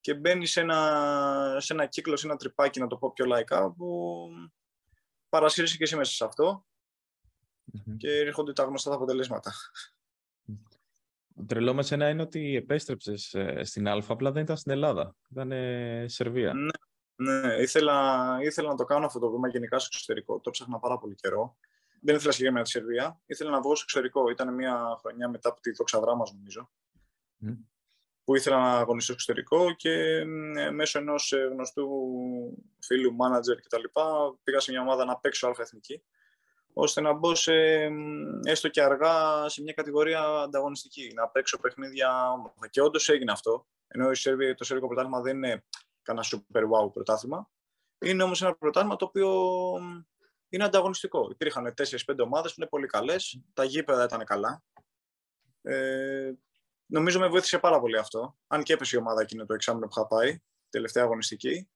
και μπαίνει σε ένα, σε ένα κύκλο, σε ένα τρυπάκι, να το πω πιο λαϊκά, που παρασύρεσαι και εσύ μέσα σε αυτο και έρχονται τα γνωστά τα αποτελέσματα. Το τρελό με σένα είναι ότι επέστρεψες ε, στην Α, απλά δεν ήταν στην Ελλάδα. Ήταν Σερβία. Ναι, ναι. Ήθελα, ήθελα να το κάνω αυτό το βήμα γενικά στο εξωτερικό. Το ψάχνα πάρα πολύ καιρό δεν ήθελα συγκεκριμένα τη Σερβία. Ήθελα να βγω στο εξωτερικό. Ήταν μια χρονιά μετά από τη δόξα δράμα, νομίζω. Mm. Που ήθελα να αγωνιστώ στο εξωτερικό και μέσω ενός ε, γνωστού φίλου, μάνατζερ κτλ. πήγα σε μια ομάδα να παίξω αλφα εθνική ώστε να μπω σε, έστω και αργά σε μια κατηγορία ανταγωνιστική, να παίξω παιχνίδια όμορφα. Και όντως έγινε αυτό. Ενώ η Σερβία, το Σερβικό πρωτάθλημα δεν είναι κανένα super wow πρωτάθλημα. Είναι όμως ένα πρωτάθλημα το οποίο είναι ανταγωνιστικό. Υπήρχαν 4-5 ομάδες που είναι πολύ καλές. Τα γήπεδα ήταν καλά. Ε, νομίζω με βοήθησε πάρα πολύ αυτό. Αν και έπεσε η ομάδα εκείνο το εξάμεινο που είχα πάει, τελευταία αγωνιστική.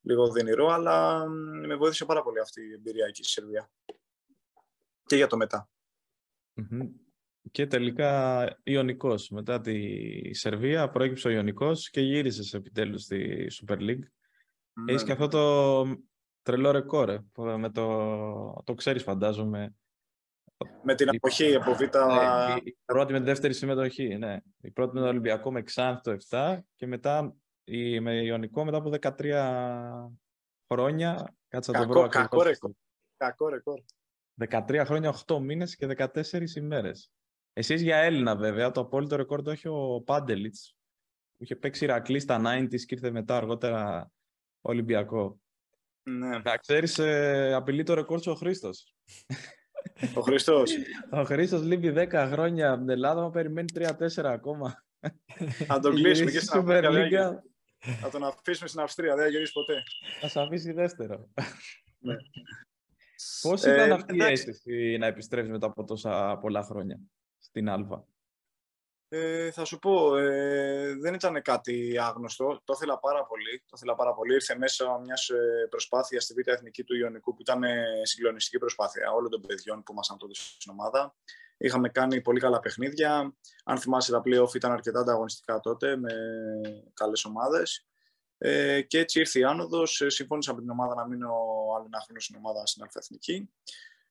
Λίγο δυνηρό, αλλά με βοήθησε πάρα πολύ αυτή η εμπειρία εκεί στη Σερβία. Και για το μετα Και τελικά Ιωνικός. Μετά τη Σερβία προέκυψε ο Ιωνικός και γύρισε επιτέλους στη Super League. Ναι. Έχεις και αυτό το τρελό ρεκόρ, ε, με το, το ξέρεις φαντάζομαι. Με την εποχή από Β... Ναι, η πρώτη με τη δεύτερη συμμετοχή, ναι. Η πρώτη με τον Ολυμπιακό με Ξάνθ το 7 και μετά η, με Ιωνικό μετά από 13 χρόνια. Κάτσε να το βρω κακό ρεκόρ. Κακό ρεκόρ. 13 χρόνια, 8 μήνες και 14 ημέρες. Εσείς για Έλληνα βέβαια, το απόλυτο ρεκόρ το έχει ο Πάντελιτς, που είχε παίξει Ηρακλή στα 90's και ήρθε μετά αργότερα Ολυμπιακό. Ναι. Να ξέρεις, ε, απειλεί το ρεκόρ ο Χρήστος. Ο Χρήστος. ο Χρήστος λείπει 10 χρόνια από την Ελλάδα, μα περιμένει 3-4 ακόμα. Να τον κλείσουμε και στην Αυστρία. Θα τον αφήσουμε στην Αυστρία, δεν θα γυρίσει ποτέ. Θα σε αφήσει δεύτερο. ναι. Πώς ήταν ε, αυτή η αίσθηση να επιστρέψεις μετά από τόσα πολλά χρόνια στην Άλβα; Ε, θα σου πω, ε, δεν ήταν κάτι άγνωστο. Το ήθελα πάρα πολύ. Το ήθελα πάρα πολύ. Ήρθε μέσα μιας ε, προσπάθειας στη Β' Εθνική του Ιωνικού που ήταν ε, συγκλονιστική προσπάθεια όλων των παιδιών που ήμασταν τότε στην ομάδα. Είχαμε κάνει πολύ καλά παιχνίδια. Αν θυμάσαι, τα playoff ήταν αρκετά ανταγωνιστικά τότε με καλές ομάδες. Ε, και έτσι ήρθε η άνοδος. Συμφώνησα με την ομάδα να μείνω άλλο ένα χρόνο στην ομάδα στην Αλφα-Εθνική.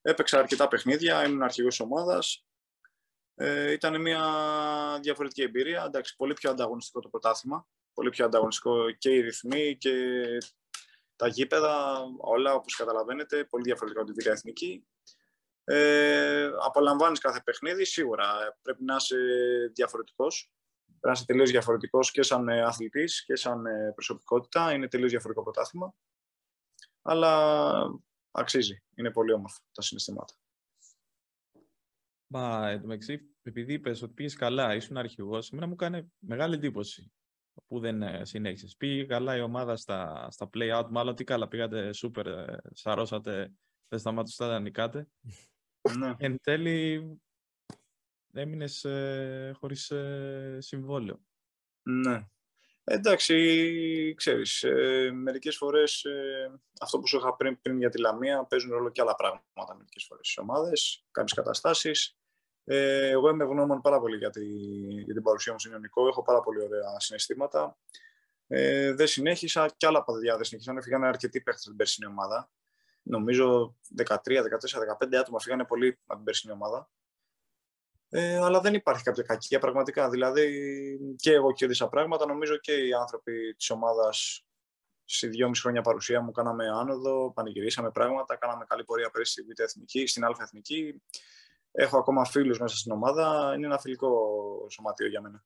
Έπαιξα αρκετά παιχνίδια, ήμουν αρχηγός ομάδας. Ε, ήταν μια διαφορετική εμπειρία. Εντάξει, πολύ πιο ανταγωνιστικό το πρωτάθλημα. Πολύ πιο ανταγωνιστικό και οι ρυθμοί και τα γήπεδα, όλα όπως καταλαβαίνετε, πολύ διαφορετικά από τη Β' Εθνική. Ε, απολαμβάνεις κάθε παιχνίδι, σίγουρα πρέπει να είσαι διαφορετικός. Πρέπει να είσαι τελείως διαφορετικός και σαν ε, αθλητής και σαν ε, προσωπικότητα. Είναι τελείως διαφορετικό πρωτάθλημα. Αλλά αξίζει. Είναι πολύ όμορφο τα συναισθήματα. Μα μεταξύ, επειδή είπες ότι πήγες καλά, ήσουν αρχηγός, εμένα μου κάνει μεγάλη εντύπωση που δεν ε, συνέχισες. Πήγε καλά η ομάδα στα, στα play-out, μάλλον τι καλά, πήγατε super, ε, σαρώσατε, δεν σταμάτησατε να νικάτε. Ναι. Εν τέλει, έμεινες ε, χωρίς ε, συμβόλαιο. Ναι. Εντάξει, ξέρεις, ε, μερικές φορές ε, αυτό που σου είχα πριν, πριν για τη Λαμία παίζουν ρόλο και άλλα πράγματα μερικές φορές στις ομάδες, κάποιες καταστάσεις. Ε, εγώ είμαι ευγνώμων πάρα πολύ για, τη, για την παρουσία μου στην Ιωνικό, έχω πάρα πολύ ωραία συναισθήματα. Ε, δεν συνέχισα και άλλα παιδιά δεν συνέχισαν, έφυγαν αρκετοί παίχτες στην περσινή ομάδα. Νομίζω 13, 14, 15 άτομα φύγανε πολύ από την περσινή ομάδα. Ε, αλλά δεν υπάρχει κάποια κακία πραγματικά. Δηλαδή και εγώ κέρδισα πράγματα. Νομίζω και οι άνθρωποι της ομάδας σε δυόμιση χρόνια παρουσία μου κάναμε άνοδο, πανηγυρίσαμε πράγματα, κάναμε καλή πορεία πέρυσι στη Β' Εθνική, στην Α' Εθνική. Έχω ακόμα φίλους μέσα στην ομάδα. Είναι ένα φιλικό σωματείο για μένα.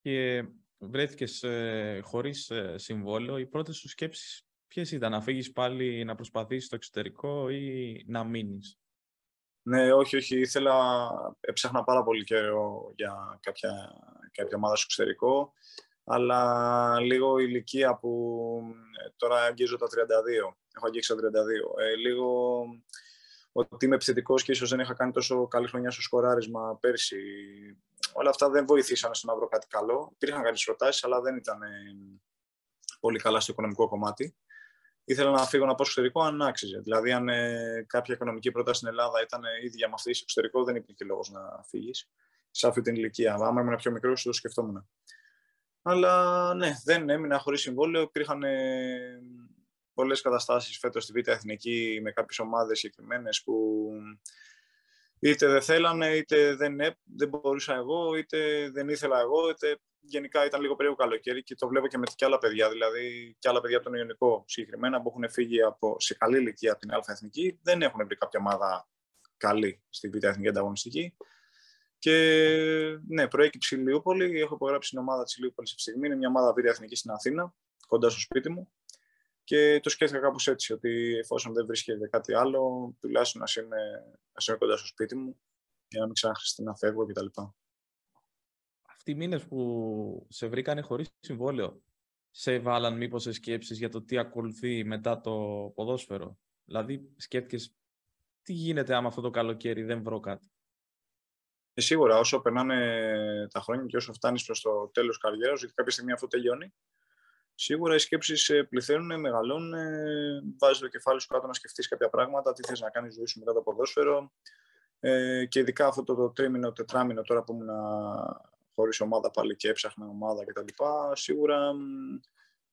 Και βρέθηκες ε, χωρίς ε, συμβόλαιο. Οι πρώτε σου σκέψει ποιες ήταν, να φύγεις πάλι να προσπαθήσεις στο εξωτερικό ή να μείνεις; Ναι, όχι, όχι. Ήθελα, έψαχνα πάρα πολύ καιρό για κάποια, κάποια ομάδα στο εξωτερικό, αλλά λίγο η ηλικία που ε, τώρα αγγίζω τα 32, έχω αγγίξει τα 32, ε, λίγο ότι είμαι επιθετικός και ίσως δεν είχα κάνει τόσο καλή χρονιά στο σκοράρισμα πέρσι. Όλα αυτά δεν βοηθήσαν στο να βρω κάτι καλό. Υπήρχαν κάποιες προτάσεις, αλλά δεν ήταν πολύ καλά στο οικονομικό κομμάτι. Ήθελα να φύγω να πάω στο εξωτερικό αν άξιζε. Δηλαδή, αν ε, κάποια οικονομική πρόταση στην Ελλάδα ήταν ίδια με αυτή στο εξωτερικό, δεν υπήρχε λόγος να φύγεις σε αυτή την ηλικία. Άμα ήμουν πιο μικρός, το σκεφτόμουν. Αλλά ναι, δεν έμεινα χωρίς συμβόλαιο. Υπήρχαν ε, πολλές καταστάσεις φέτος στη Β' Εθνική με κάποιες ομάδες συγκεκριμένες που είτε δεν θέλανε, είτε δεν, δεν μπορούσα εγώ, είτε δεν ήθελα εγώ, είτε γενικά ήταν λίγο περίεργο καλοκαίρι και το βλέπω και με και άλλα παιδιά. Δηλαδή, και άλλα παιδιά από τον Ιωνικό συγκεκριμένα που έχουν φύγει από, σε καλή ηλικία από την Α Εθνική, δεν έχουν βρει κάποια ομάδα καλή στη Β' Εθνική ανταγωνιστική. Και ναι, προέκυψε η Λιούπολη. Έχω υπογράψει την ομάδα της Λιούπολης αυτή τη στιγμή. Είναι μια ομάδα Β' Εθνική στην Αθήνα, κοντά στο σπίτι μου. Και το σκέφτηκα κάπως έτσι, ότι εφόσον δεν βρίσκεται κάτι άλλο, τουλάχιστον να είμαι, είμαι κοντά στο σπίτι μου, για να μην ξαναχρειαστεί να φεύγω κτλ. Αυτοί οι μήνες που σε βρήκανε χωρίς συμβόλαιο, σε βάλαν μήπως σε σκέψεις για το τι ακολουθεί μετά το ποδόσφαιρο; Δηλαδή σκέφτηκες τι γίνεται άμα αυτό το καλοκαίρι δεν βρω κάτι; Ε, σίγουρα, όσο περνάνε τα χρόνια και όσο φτάνεις προς το τέλος καριέρας, γιατί κάποια στιγμή αυτό τελειώνει, σίγουρα οι σκέψεις ε, πληθαίνουν, μεγαλώνουν, βάζεις το κεφάλι σου κάτω να σκεφτείς κάποια πράγματα, τι θες να κάνεις ζωή σου μετά το ποδόσφαιρο. Ε, και ειδικά αυτό το, το τρίμηνο, τετράμινο τώρα που ήμουν χωρίς ομάδα πάλι και έψαχνα ομάδα κτλ. Σίγουρα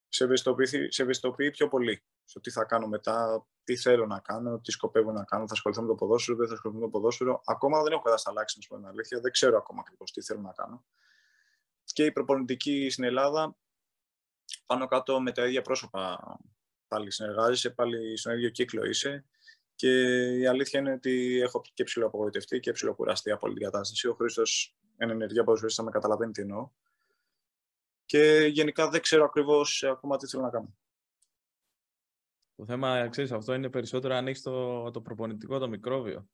σε ευαισθητοποιεί, σε ευαισθητοποιεί πιο πολύ στο τι θα κάνω μετά, τι θέλω να κάνω, τι σκοπεύω να κάνω, θα ασχοληθώ με το ποδόσφαιρο, δεν θα ασχοληθώ με το ποδόσφαιρο. Ακόμα δεν έχω κατασταλάξει, να σου πω την αλήθεια, δεν ξέρω ακόμα ακριβώς τι θέλω να κάνω. Και η προπονητική στην Ελλάδα πάνω κάτω με τα ίδια πρόσωπα πάλι συνεργάζεσαι, πάλι στον ίδιο κύκλο είσαι. Και η αλήθεια είναι ότι έχω και ψηλοαπογοητευτεί και ψηλοκουραστεί από όλη την κατάσταση. Ο Χρήστος, εν ενεργεία ποδοσφαίριστα, με καταλαβαίνει τι εννοώ. Και γενικά δεν ξέρω ακριβώς ακόμα τι θέλω να κάνω. Το θέμα, ξέρεις, αυτό είναι περισσότερο αν έχεις το, το προπονητικό, το μικρόβιο.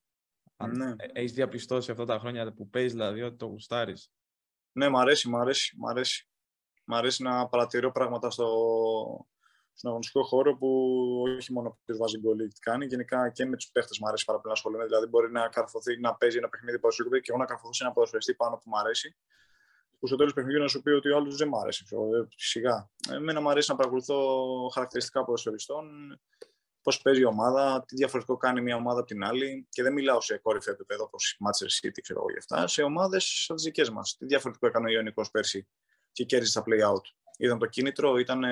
Αν ναι. έχεις διαπιστώσει αυτά τα χρόνια που παίζεις, δηλαδή, ότι το γουστάρεις. Ναι, μ' αρέσει, μ' αρέσει, μ' αρέσει. Μ' αρέσει να παρατηρώ πράγματα στο, στον αγωνιστικό χώρο που όχι μόνο που βάζει γκολ ή τι κάνει, γενικά και με τους παίχτες μου αρέσει πάρα πολύ να ασχολούμαι. Δηλαδή, μπορεί να καρφωθεί, να παίζει ένα παιχνίδι ποδοσφαιρικό και εγώ να καρφωθώ σε ένα ποδοσφαιριστή πάνω που μου αρέσει. Που στο τέλος του παιχνιδιού να σου πει ότι ο άλλος δεν μου αρέσει. Ε, σιγά. Εμένα μου αρέσει να παρακολουθώ χαρακτηριστικά ποδοσφαιριστών, πώς παίζει η ομάδα, τι διαφορετικό κάνει μια ομάδα από την άλλη. Και δεν μιλάω σε κόρυφο επίπεδο όπως η Manchester City, ξέρω εγώ γι' αυτά. Σε ομάδες σαν τις δικές μας. Τι διαφορετικό έκανε ο Ιωνικός πέρσι και κέρδισε τα play out. Ήταν το κίνητρο, ήταν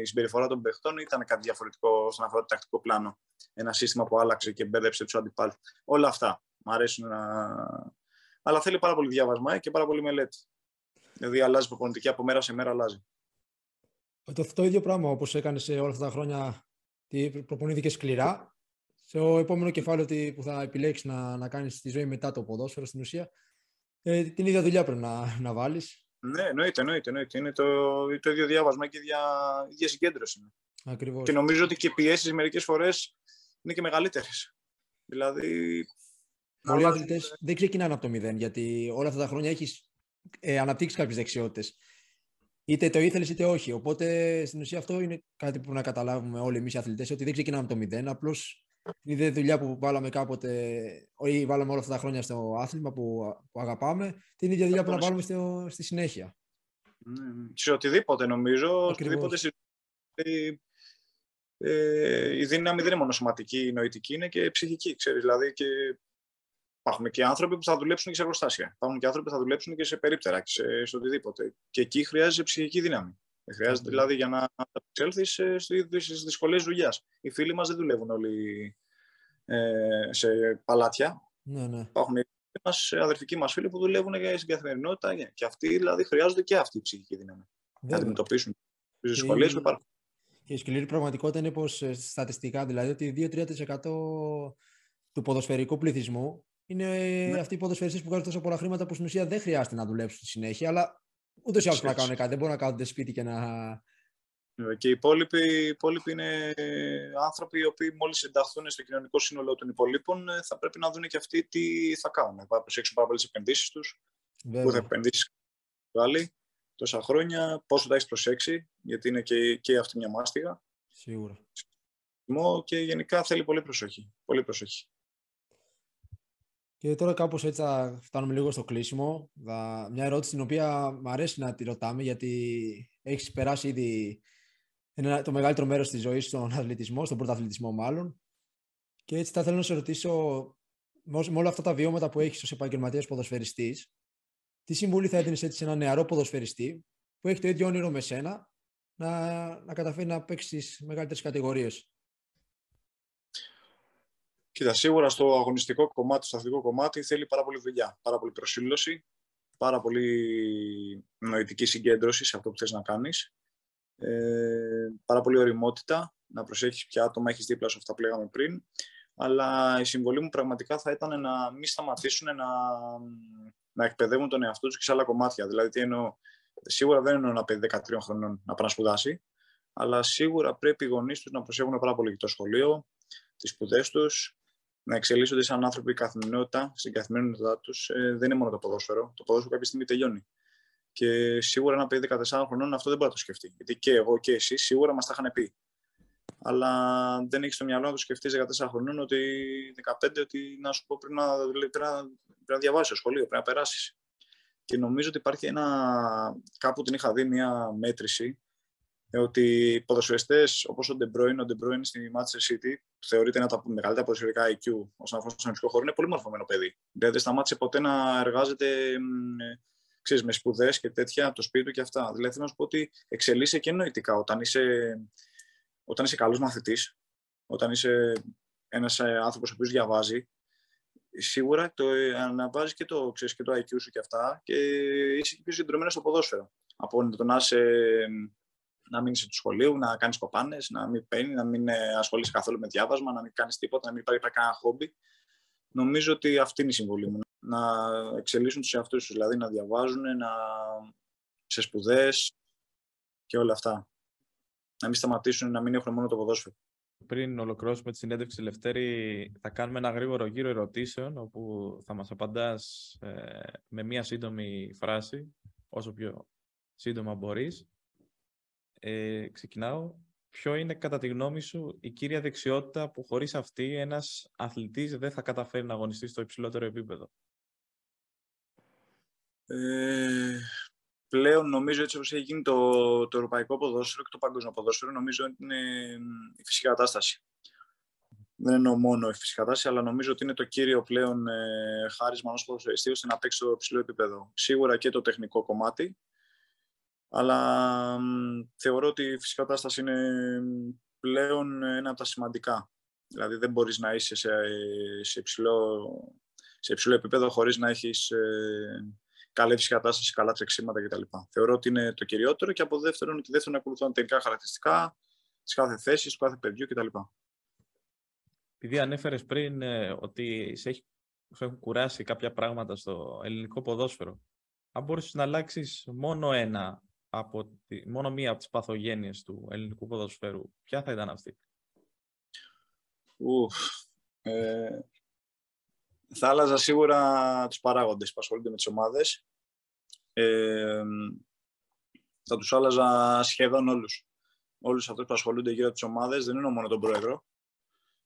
η συμπεριφορά των παιχτών, ήταν κάτι διαφορετικό όσον αφορά το τακτικό πλάνο. Ένα σύστημα που άλλαξε και μπέρδεψε τους αντιπάλους. Όλα αυτά μου αρέσουν να. Αλλά θέλει πάρα πολύ διάβασμα και πάρα πολύ μελέτη. Δηλαδή αλλάζει προπονητική από μέρα σε μέρα, αλλάζει. Το, το ίδιο πράγμα όπως έκανες σε όλα αυτά τα χρόνια, προπονήθηκε σκληρά. Σε ο επόμενο κεφάλαιο που θα επιλέξεις να, να κάνεις τη ζωή μετά το ποδόσφαιρο στην ουσία, ε, την ίδια δουλειά πρέπει να, να βάλεις. Ναι, εννοείται, εννοείται, εννοείται. Είναι το, το ίδιο διάβασμα και η ίδια, ίδια συγκέντρωση. Ακριβώς. Και νομίζω ότι και οι πιέσεις μερικές φορές είναι και μεγαλύτερες. Δηλαδή. Πολλοί αθλητές δεν ξεκινάνε από το μηδέν, γιατί όλα αυτά τα χρόνια έχεις ε, αναπτύξεις κάποιες δεξιότητες. Είτε το ήθελες είτε όχι. Οπότε στην ουσία αυτό είναι κάτι που πρέπει να καταλάβουμε όλοι εμείς οι αθλητές, ότι δεν ξεκινάμε από το μηδέν. Απλώς την ίδια δουλειά που βάλαμε κάποτε, ή βάλαμε όλα αυτά τα χρόνια στο άθλημα που, που αγαπάμε, την ίδια δουλειά που να βάλουμε στο, στη συνέχεια. Mm, σε οτιδήποτε νομίζω, οτιδήποτε ε, ε, η δύναμη δεν είναι μόνο σωματική, η νοητική, είναι και ψυχική, ξέρεις, δηλαδή και υπάρχουν και άνθρωποι που θα δουλέψουν και σε εργοστάσια. Υπάρχουν και άνθρωποι που θα δουλέψουν και σε περίπτερα και σε, σε οτιδήποτε. Και εκεί χρειάζεται ψυχική δύναμη. Χρειάζεται δηλαδή για να εξέλθει στις δυσκολίες δουλειάς. Οι φίλοι μας δεν δουλεύουν όλοι ε, σε παλάτια. Ναι, ναι. Υπάρχουν μας, αδερφικοί μας φίλοι που δουλεύουν για στην καθημερινότητα και αυτοί δηλαδή χρειάζονται και αυτή η ψυχική δύναμη. Να αντιμετωπίσουν τις δυσκολίες που υπάρχουν. Και η σκληρή πραγματικότητα είναι πως ε, στατιστικά δηλαδή ότι 2-3% του ποδοσφαιρικού πληθυσμού είναι ναι. αυτοί οι ποδοσφαιριστές που βγάζουν τόσο πολλά χρήματα που στην ουσία δεν χρειάζεται να δουλέψουν στη συνέχεια, αλλά Ούτως ή άλλως να κάνουν κάτι. Δεν μπορούν να κάνουν σπίτι και να, Και οι υπόλοιποι, οι υπόλοιποι είναι άνθρωποι οι οποίοι μόλις ενταχθούν στο κοινωνικό σύνολο των υπολείπων θα πρέπει να δουν και αυτοί τι θα κάνουν. Θα προσέξουν πάρα πολύ τι επενδύσεις τους, πού θα επενδύσεις άλλοι τόσα χρόνια, πόσο τα έχεις προσέξει, γιατί είναι και, και αυτή μια μάστιγα. Σίγουρα. Και γενικά θέλει πολύ προσοχή. Πολύ προσοχή. Και τώρα κάπως έτσι θα φτάνουμε λίγο στο κλείσιμο. Μια ερώτηση την οποία μου αρέσει να τη ρωτάμε γιατί έχεις περάσει ήδη το μεγαλύτερο μέρος της ζωής στον αθλητισμό, στον πρωταθλητισμό μάλλον. Και έτσι θα θέλω να σε ρωτήσω, με όλα αυτά τα βιώματα που έχεις ως επαγγελματίας ποδοσφαιριστής, τι συμβούλη θα έδινες έτσι σε ένα νεαρό ποδοσφαιριστή που έχει το ίδιο όνειρο με σένα να, να καταφέρει να παίξει στις μεγαλύτερες κατηγορίες; Κοίτα, σίγουρα στο αγωνιστικό κομμάτι, στο αθλητικό κομμάτι θέλει πάρα πολύ δουλειά, πάρα πολύ προσήλωση, πάρα πολύ νοητική συγκέντρωση σε αυτό που θες να κάνεις, ε, πάρα πολύ οριμότητα, να προσέχεις ποια άτομα έχεις δίπλα σου αυτά που λέγαμε πριν, αλλά η συμβολή μου πραγματικά θα ήταν να μην σταματήσουν να, να εκπαιδεύουν τον εαυτό τους και σε άλλα κομμάτια. Δηλαδή, τι εννοώ, σίγουρα δεν εννοώ ένα παιδί 13 χρονών να πάει να σπουδάσει, αλλά σίγουρα πρέπει οι γονείς τους να προσέχουν πάρα πολύ το σχολείο, τις σπουδές τους, να εξελίσσονται σαν άνθρωποι καθημερινότητα, στην καθημερινότητά τους. Ε, δεν είναι μόνο το ποδόσφαιρο. Το ποδόσφαιρο κάποια στιγμή τελειώνει. Και σίγουρα ένα παιδί 14 χρονών αυτό δεν μπορεί να το σκεφτεί. Γιατί και εγώ και εσύ σίγουρα μας τα είχαν πει. Αλλά δεν έχει στο μυαλό να το σκεφτείς 14 χρονών ότι 15 ότι να σου πω πρέπει να, πρέπει να, πρέπει να διαβάσεις το σχολείο, πρέπει να περάσεις. Και νομίζω ότι υπάρχει ένα. Κάπου την είχα δει μια μέτρηση ότι οι ποδοσφαιριστές όπως ο De Bruyne, ο De Bruyne στη Manchester City, που θεωρείται ένα από τα μεγαλύτερα ποδοσφαιρικά IQ όσον αφορά στο αγωνιστικό χώρο, είναι πολύ μορφωμένο παιδί. Δηλαδή δεν σταμάτησε ποτέ να εργάζεται ξέρεις, με σπουδές και τέτοια από το σπίτι του και αυτά. Δηλαδή θέλω να σου πω ότι εξελίσσεται και νοητικά όταν είσαι, όταν είσαι καλός μαθητής, όταν είσαι ένας ε, άνθρωπος ο οποίος διαβάζει, σίγουρα το ε, αναβάζεις και το, ξέρεις, και το IQ σου και αυτά και είσαι πιο συγκεντρωμένος στο ποδόσφαιρο. Από το να είσαι να μην είσαι του σχολείου, να κάνεις κοπάνες, να μην παίρνει, να μην ε, ασχολείσαι καθόλου με διάβασμα, να μην κάνεις τίποτα, να μην υπάρχει κανένα χόμπι. Νομίζω ότι αυτή είναι η συμβολή μου. Να εξελίσσουν τους εαυτούς τους, δηλαδή να διαβάζουν, να... σε σπουδές και όλα αυτά. Να μην σταματήσουν, να μην έχουν μόνο το ποδόσφαιρο. Πριν ολοκληρώσουμε τη συνέντευξη Λευτέρη, θα κάνουμε ένα γρήγορο γύρο ερωτήσεων, όπου θα μας απαντάς ε, με μία σύντομη φράση, όσο πιο σύντομα μπορείς. Ε, ξεκινάω. Ποιο είναι, κατά τη γνώμη σου, η κύρια δεξιότητα που χωρίς αυτή ένας αθλητής δεν θα καταφέρει να αγωνιστεί στο υψηλότερο επίπεδο; Ε, πλέον νομίζω έτσι όπως έχει γίνει το, το ευρωπαϊκό ποδόσφαιρο και το παγκόσμιο ποδόσφαιρο, νομίζω ότι είναι η φυσική κατάσταση. Δεν εννοώ μόνο η φυσική κατάσταση, αλλά νομίζω ότι είναι το κύριο πλέον ε, χάρισμα ενός ποδοσφαιριστή ώστε να παίξει στο υψηλό επίπεδο. Σίγουρα και το τεχνικό κομμάτι, αλλά θεωρώ ότι η φυσική κατάσταση είναι πλέον ένα από τα σημαντικά. Δηλαδή δεν μπορείς να είσαι σε, σε, υψηλό, σε υψηλό επίπεδο χωρίς να έχεις ε, καλή φυσική κατάσταση, καλά τρεξίματα κτλ. Θεωρώ ότι είναι το κυριότερο και από δεύτερον και δεύτερον ακολουθούν τελικά χαρακτηριστικά της κάθε θέσης, του κάθε παιδιού κτλ. Επειδή ανέφερες πριν ε, ότι σε, έχει, σε έχουν κουράσει κάποια πράγματα στο ελληνικό ποδόσφαιρο, αν μπορείς να αλλάξεις μόνο ένα από τη, μόνο μία από τις παθογένειες του ελληνικού ποδοσφαίρου, ποια θα ήταν αυτή; Ουφ, ε, θα άλλαζα σίγουρα τους παράγοντες που ασχολούνται με τις ομάδες. Ε, θα τους άλλαζα σχεδόν όλους. Όλους αυτούς που ασχολούνται γύρω από τις ομάδες, δεν εννοώ μόνο τον πρόεδρο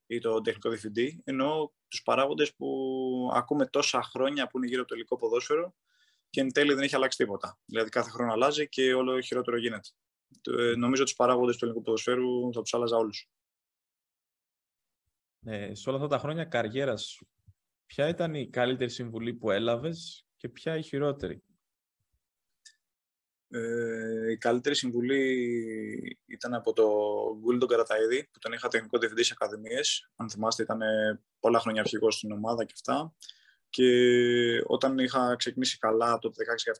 ή τον τεχνικό διευθυντή, εννοώ τους παράγοντες που ακούμε τόσα χρόνια που είναι γύρω από το ελληνικό ποδόσφαιρο και εν τέλει δεν έχει αλλάξει τίποτα. Δηλαδή κάθε χρόνο αλλάζει και όλο χειρότερο γίνεται. Ε, νομίζω ότι τους παράγοντες του ελληνικού ποδοσφαίρου θα τους άλλαζα όλους. Ε, σε όλα αυτά τα χρόνια καριέρας σου, ποια ήταν η καλύτερη συμβουλή που έλαβες και ποια η χειρότερη; Ε, η καλύτερη συμβουλή ήταν από το Γκούλντον Καραταίδη, που τον είχα τεχνικό διευθυντής σε ακαδημίες. Αν θυμάστε, ήταν πολλά χρόνια αρχηγός στην ομάδα και αυτά. Και όταν είχα ξεκινήσει καλά το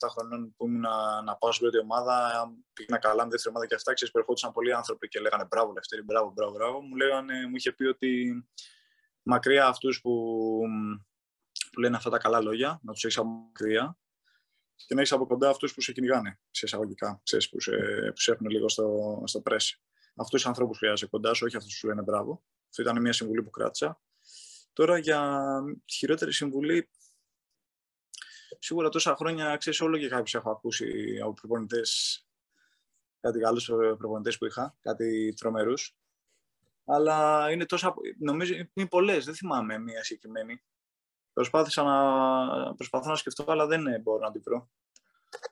16-17 χρονών που ήμουν να, να πάω στην πρώτη ομάδα, πήγαινα καλά με δεύτερη ομάδα και αυτά, ξέρεις, περχόντουσαν πολλοί άνθρωποι και λέγανε μπράβο Λευτέρη, μπράβο, μπράβο, μπράβο. Μου, λέγανε, μου είχε πει ότι μακριά αυτούς που, που λένε αυτά τα καλά λόγια, να τους έχεις από μακριά. και να έχεις από κοντά αυτούς που σε κυνηγάνε, σε εισαγωγικά, ξέρεις, που, σε, που σε έχουν λίγο στο, στο press. Αυτούς τους ανθρώπους χρειάζεσαι κοντά σου, όχι αυτούς που σου λένε μπράβο. Αυτό ήταν μια συμβουλή που κράτησα. Τώρα για χειρότερη συμβουλή, σίγουρα τόσα χρόνια, ξέρεις όλο και κάποιους έχω ακούσει από προπονητές, κάτι άλλους προπονητές που είχα, κάτι τρομερούς. Αλλά είναι τόσα, νομίζω είναι πολλές, δεν θυμάμαι μία συγκεκριμένη. Προσπάθησα να, προσπαθώ να σκεφτώ, αλλά δεν μπορώ να την βρω.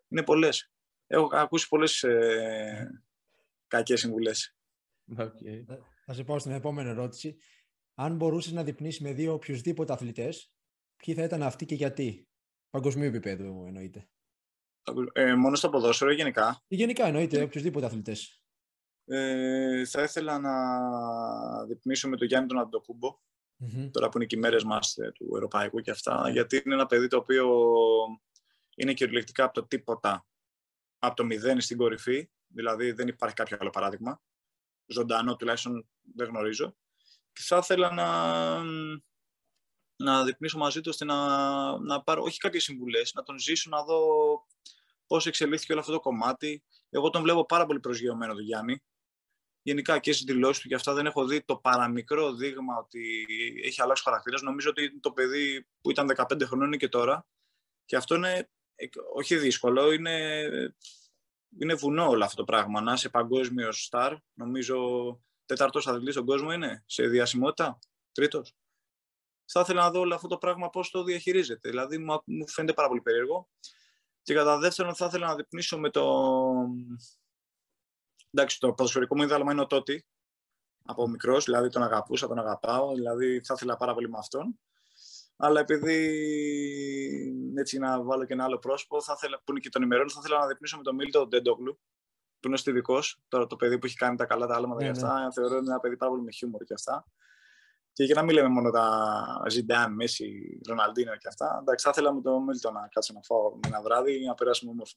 Είναι πολλές. Έχω ακούσει πολλές ε, κακές συμβουλές. Okay. Θα σε πάω στην επόμενη ερώτηση. Αν μπορούσε να διπνήσει με δύο οποιουσδήποτε αθλητές, ποιοι θα ήταν αυτοί και γιατί; Παγκοσμίου επίπεδου εννοείται. Ε, μόνο στο ποδόσφαιρο ή γενικά; Ή γενικά εννοείται, οποιουσδήποτε αθλητές. Ε, θα ήθελα να διπνήσω με τον Γιάννη τον αντοκουμπο τώρα που είναι και οι μέρες μας ε, του Ευρωπαϊκού και αυτά, ναι. γιατί είναι ένα παιδί το οποίο είναι κυριολεκτικά από το τίποτα, από το μηδέν στην κορυφή, δηλαδή δεν υπάρχει κάποιο άλλο παράδειγμα, ζωντανό τουλάχιστον δεν γνωρίζω, και θα ήθελα να, να διπνήσω μαζί του ώστε να, να πάρω όχι κάποιες συμβουλές, να τον ζήσω, να δω πώς εξελίχθηκε όλο αυτό το κομμάτι. Εγώ τον βλέπω πάρα πολύ προσγειωμένο τον Γιάννη γενικά και στις δηλώσεις του και αυτά δεν έχω δει το παραμικρό δείγμα ότι έχει αλλάξει χαρακτήρας. Νομίζω ότι το παιδί που ήταν 15 χρονών είναι και τώρα. Και αυτό είναι όχι δύσκολο, είναι, είναι βουνό όλο αυτό το πράγμα. Να είσαι παγκόσμιος στάρ, νομίζω τέταρτος αθλητής στον κόσμο είναι, σε διασημότητα, τρίτος; Θα ήθελα να δω όλο αυτό το πράγμα πώς το διαχειρίζεται. Δηλαδή μου φαίνεται πάρα πολύ περίεργο. Και κατά δεύτερον, θα ήθελα να διπνήσω με το, εντάξει, το ποδοσφαιρικό μου ίδρυμα είναι ο Τότι, από μικρός, δηλαδή τον αγαπούσα, τον αγαπάω, δηλαδή θα ήθελα πάρα πολύ με αυτόν. Αλλά επειδή έτσι να βάλω και ένα άλλο πρόσωπο, θα ήθελα, που είναι και τον ημερών, θα ήθελα να διπνήσω με τον Μίλτο Ντέντογλου, που είναι στιδικό, τώρα το παιδί που έχει κάνει τα καλά τα άλματα ναι, και αυτά. Ναι. Θεωρώ ότι είναι ένα παιδί πάρα πολύ με χιούμορ και αυτά. Και για να μην λέμε μόνο τα Ζιντάν, Μέση, Ροναλντίνο και αυτά. Εντάξει, θα ήθελα με τον Μίλτο να κάτσω να φάω ένα βράδυ να περάσουμε όμορφα.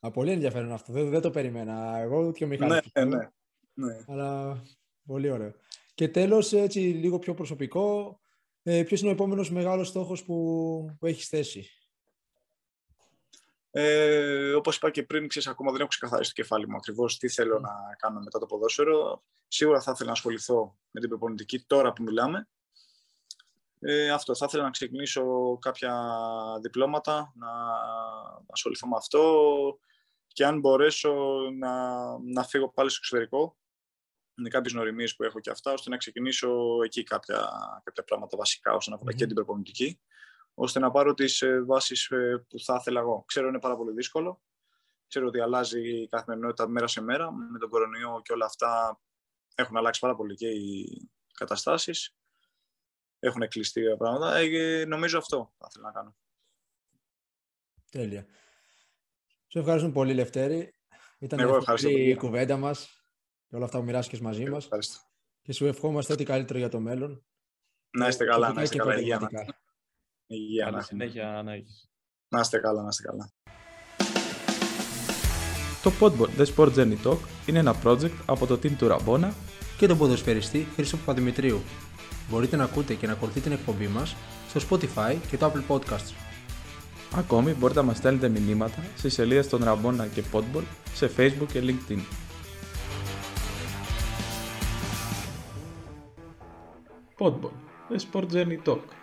Α, πολύ ενδιαφέρον αυτό. Δεν, δεν το περίμενα. Εγώ και ο Μιχάλης. Ναι, ναι, ναι. Αλλά πολύ ωραίο. Και τέλος, έτσι λίγο πιο προσωπικό, ε, ποιος είναι ο επόμενος μεγάλος στόχος που, που έχεις θέσει; Ε, όπως είπα και πριν, ξέρεις, ακόμα δεν έχω ξεκαθαρίσει το κεφάλι μου ακριβώς τι θέλω να κάνω μετά το ποδόσφαιρο. Σίγουρα θα ήθελα να ασχοληθώ με την προπονητική τώρα που μιλάμε. Ε, αυτό, θα ήθελα να ξεκινήσω κάποια διπλώματα, να ασχοληθώ με αυτό, και αν μπορέσω να, να φύγω πάλι στο εξωτερικό, είναι κάποιες νοημίε που έχω και αυτά, ώστε να ξεκινήσω εκεί κάποια, κάποια πράγματα βασικά, ώστε να βρω και την προπονητική, ώστε να πάρω τις ε, βάσεις ε, που θα ήθελα εγώ. Ξέρω είναι πάρα πολύ δύσκολο. Ξέρω ότι αλλάζει η καθημερινότητα μέρα σε μέρα. Με τον κορονοϊό και όλα αυτά έχουν αλλάξει πάρα πολύ και οι καταστάσεις. Έχουν κλειστεί πράγματα. Ε, νομίζω αυτό θα ήθελα να κάνω. Τέλεια. Σε ευχαριστούμε πολύ, Λευτέρη. Ήταν Εγώ η κουβέντα μας και όλα αυτά που μοιράστηκες μαζί μας. Και σου ευχόμαστε ό,τι καλύτερο για το μέλλον. Να είστε καλά, να είστε καλά. Υγεία, Υγεία, να συνέχεια να έχεις. Να είστε καλά, να είστε καλά. Το Podboard The Sport Journey Talk είναι ένα project από το team του Ραμπόνα και τον ποδοσφαιριστή Χρήστο Παπαδημητρίου. Μπορείτε να ακούτε και να ακολουθείτε την εκπομπή μας στο Spotify και το Apple Podcasts. Ακόμη μπορείτε να μας στέλνετε μηνύματα στις σελίδες των Ραμπόνα και Podball σε Facebook και LinkedIn. Podball, The Sport Journey Talk.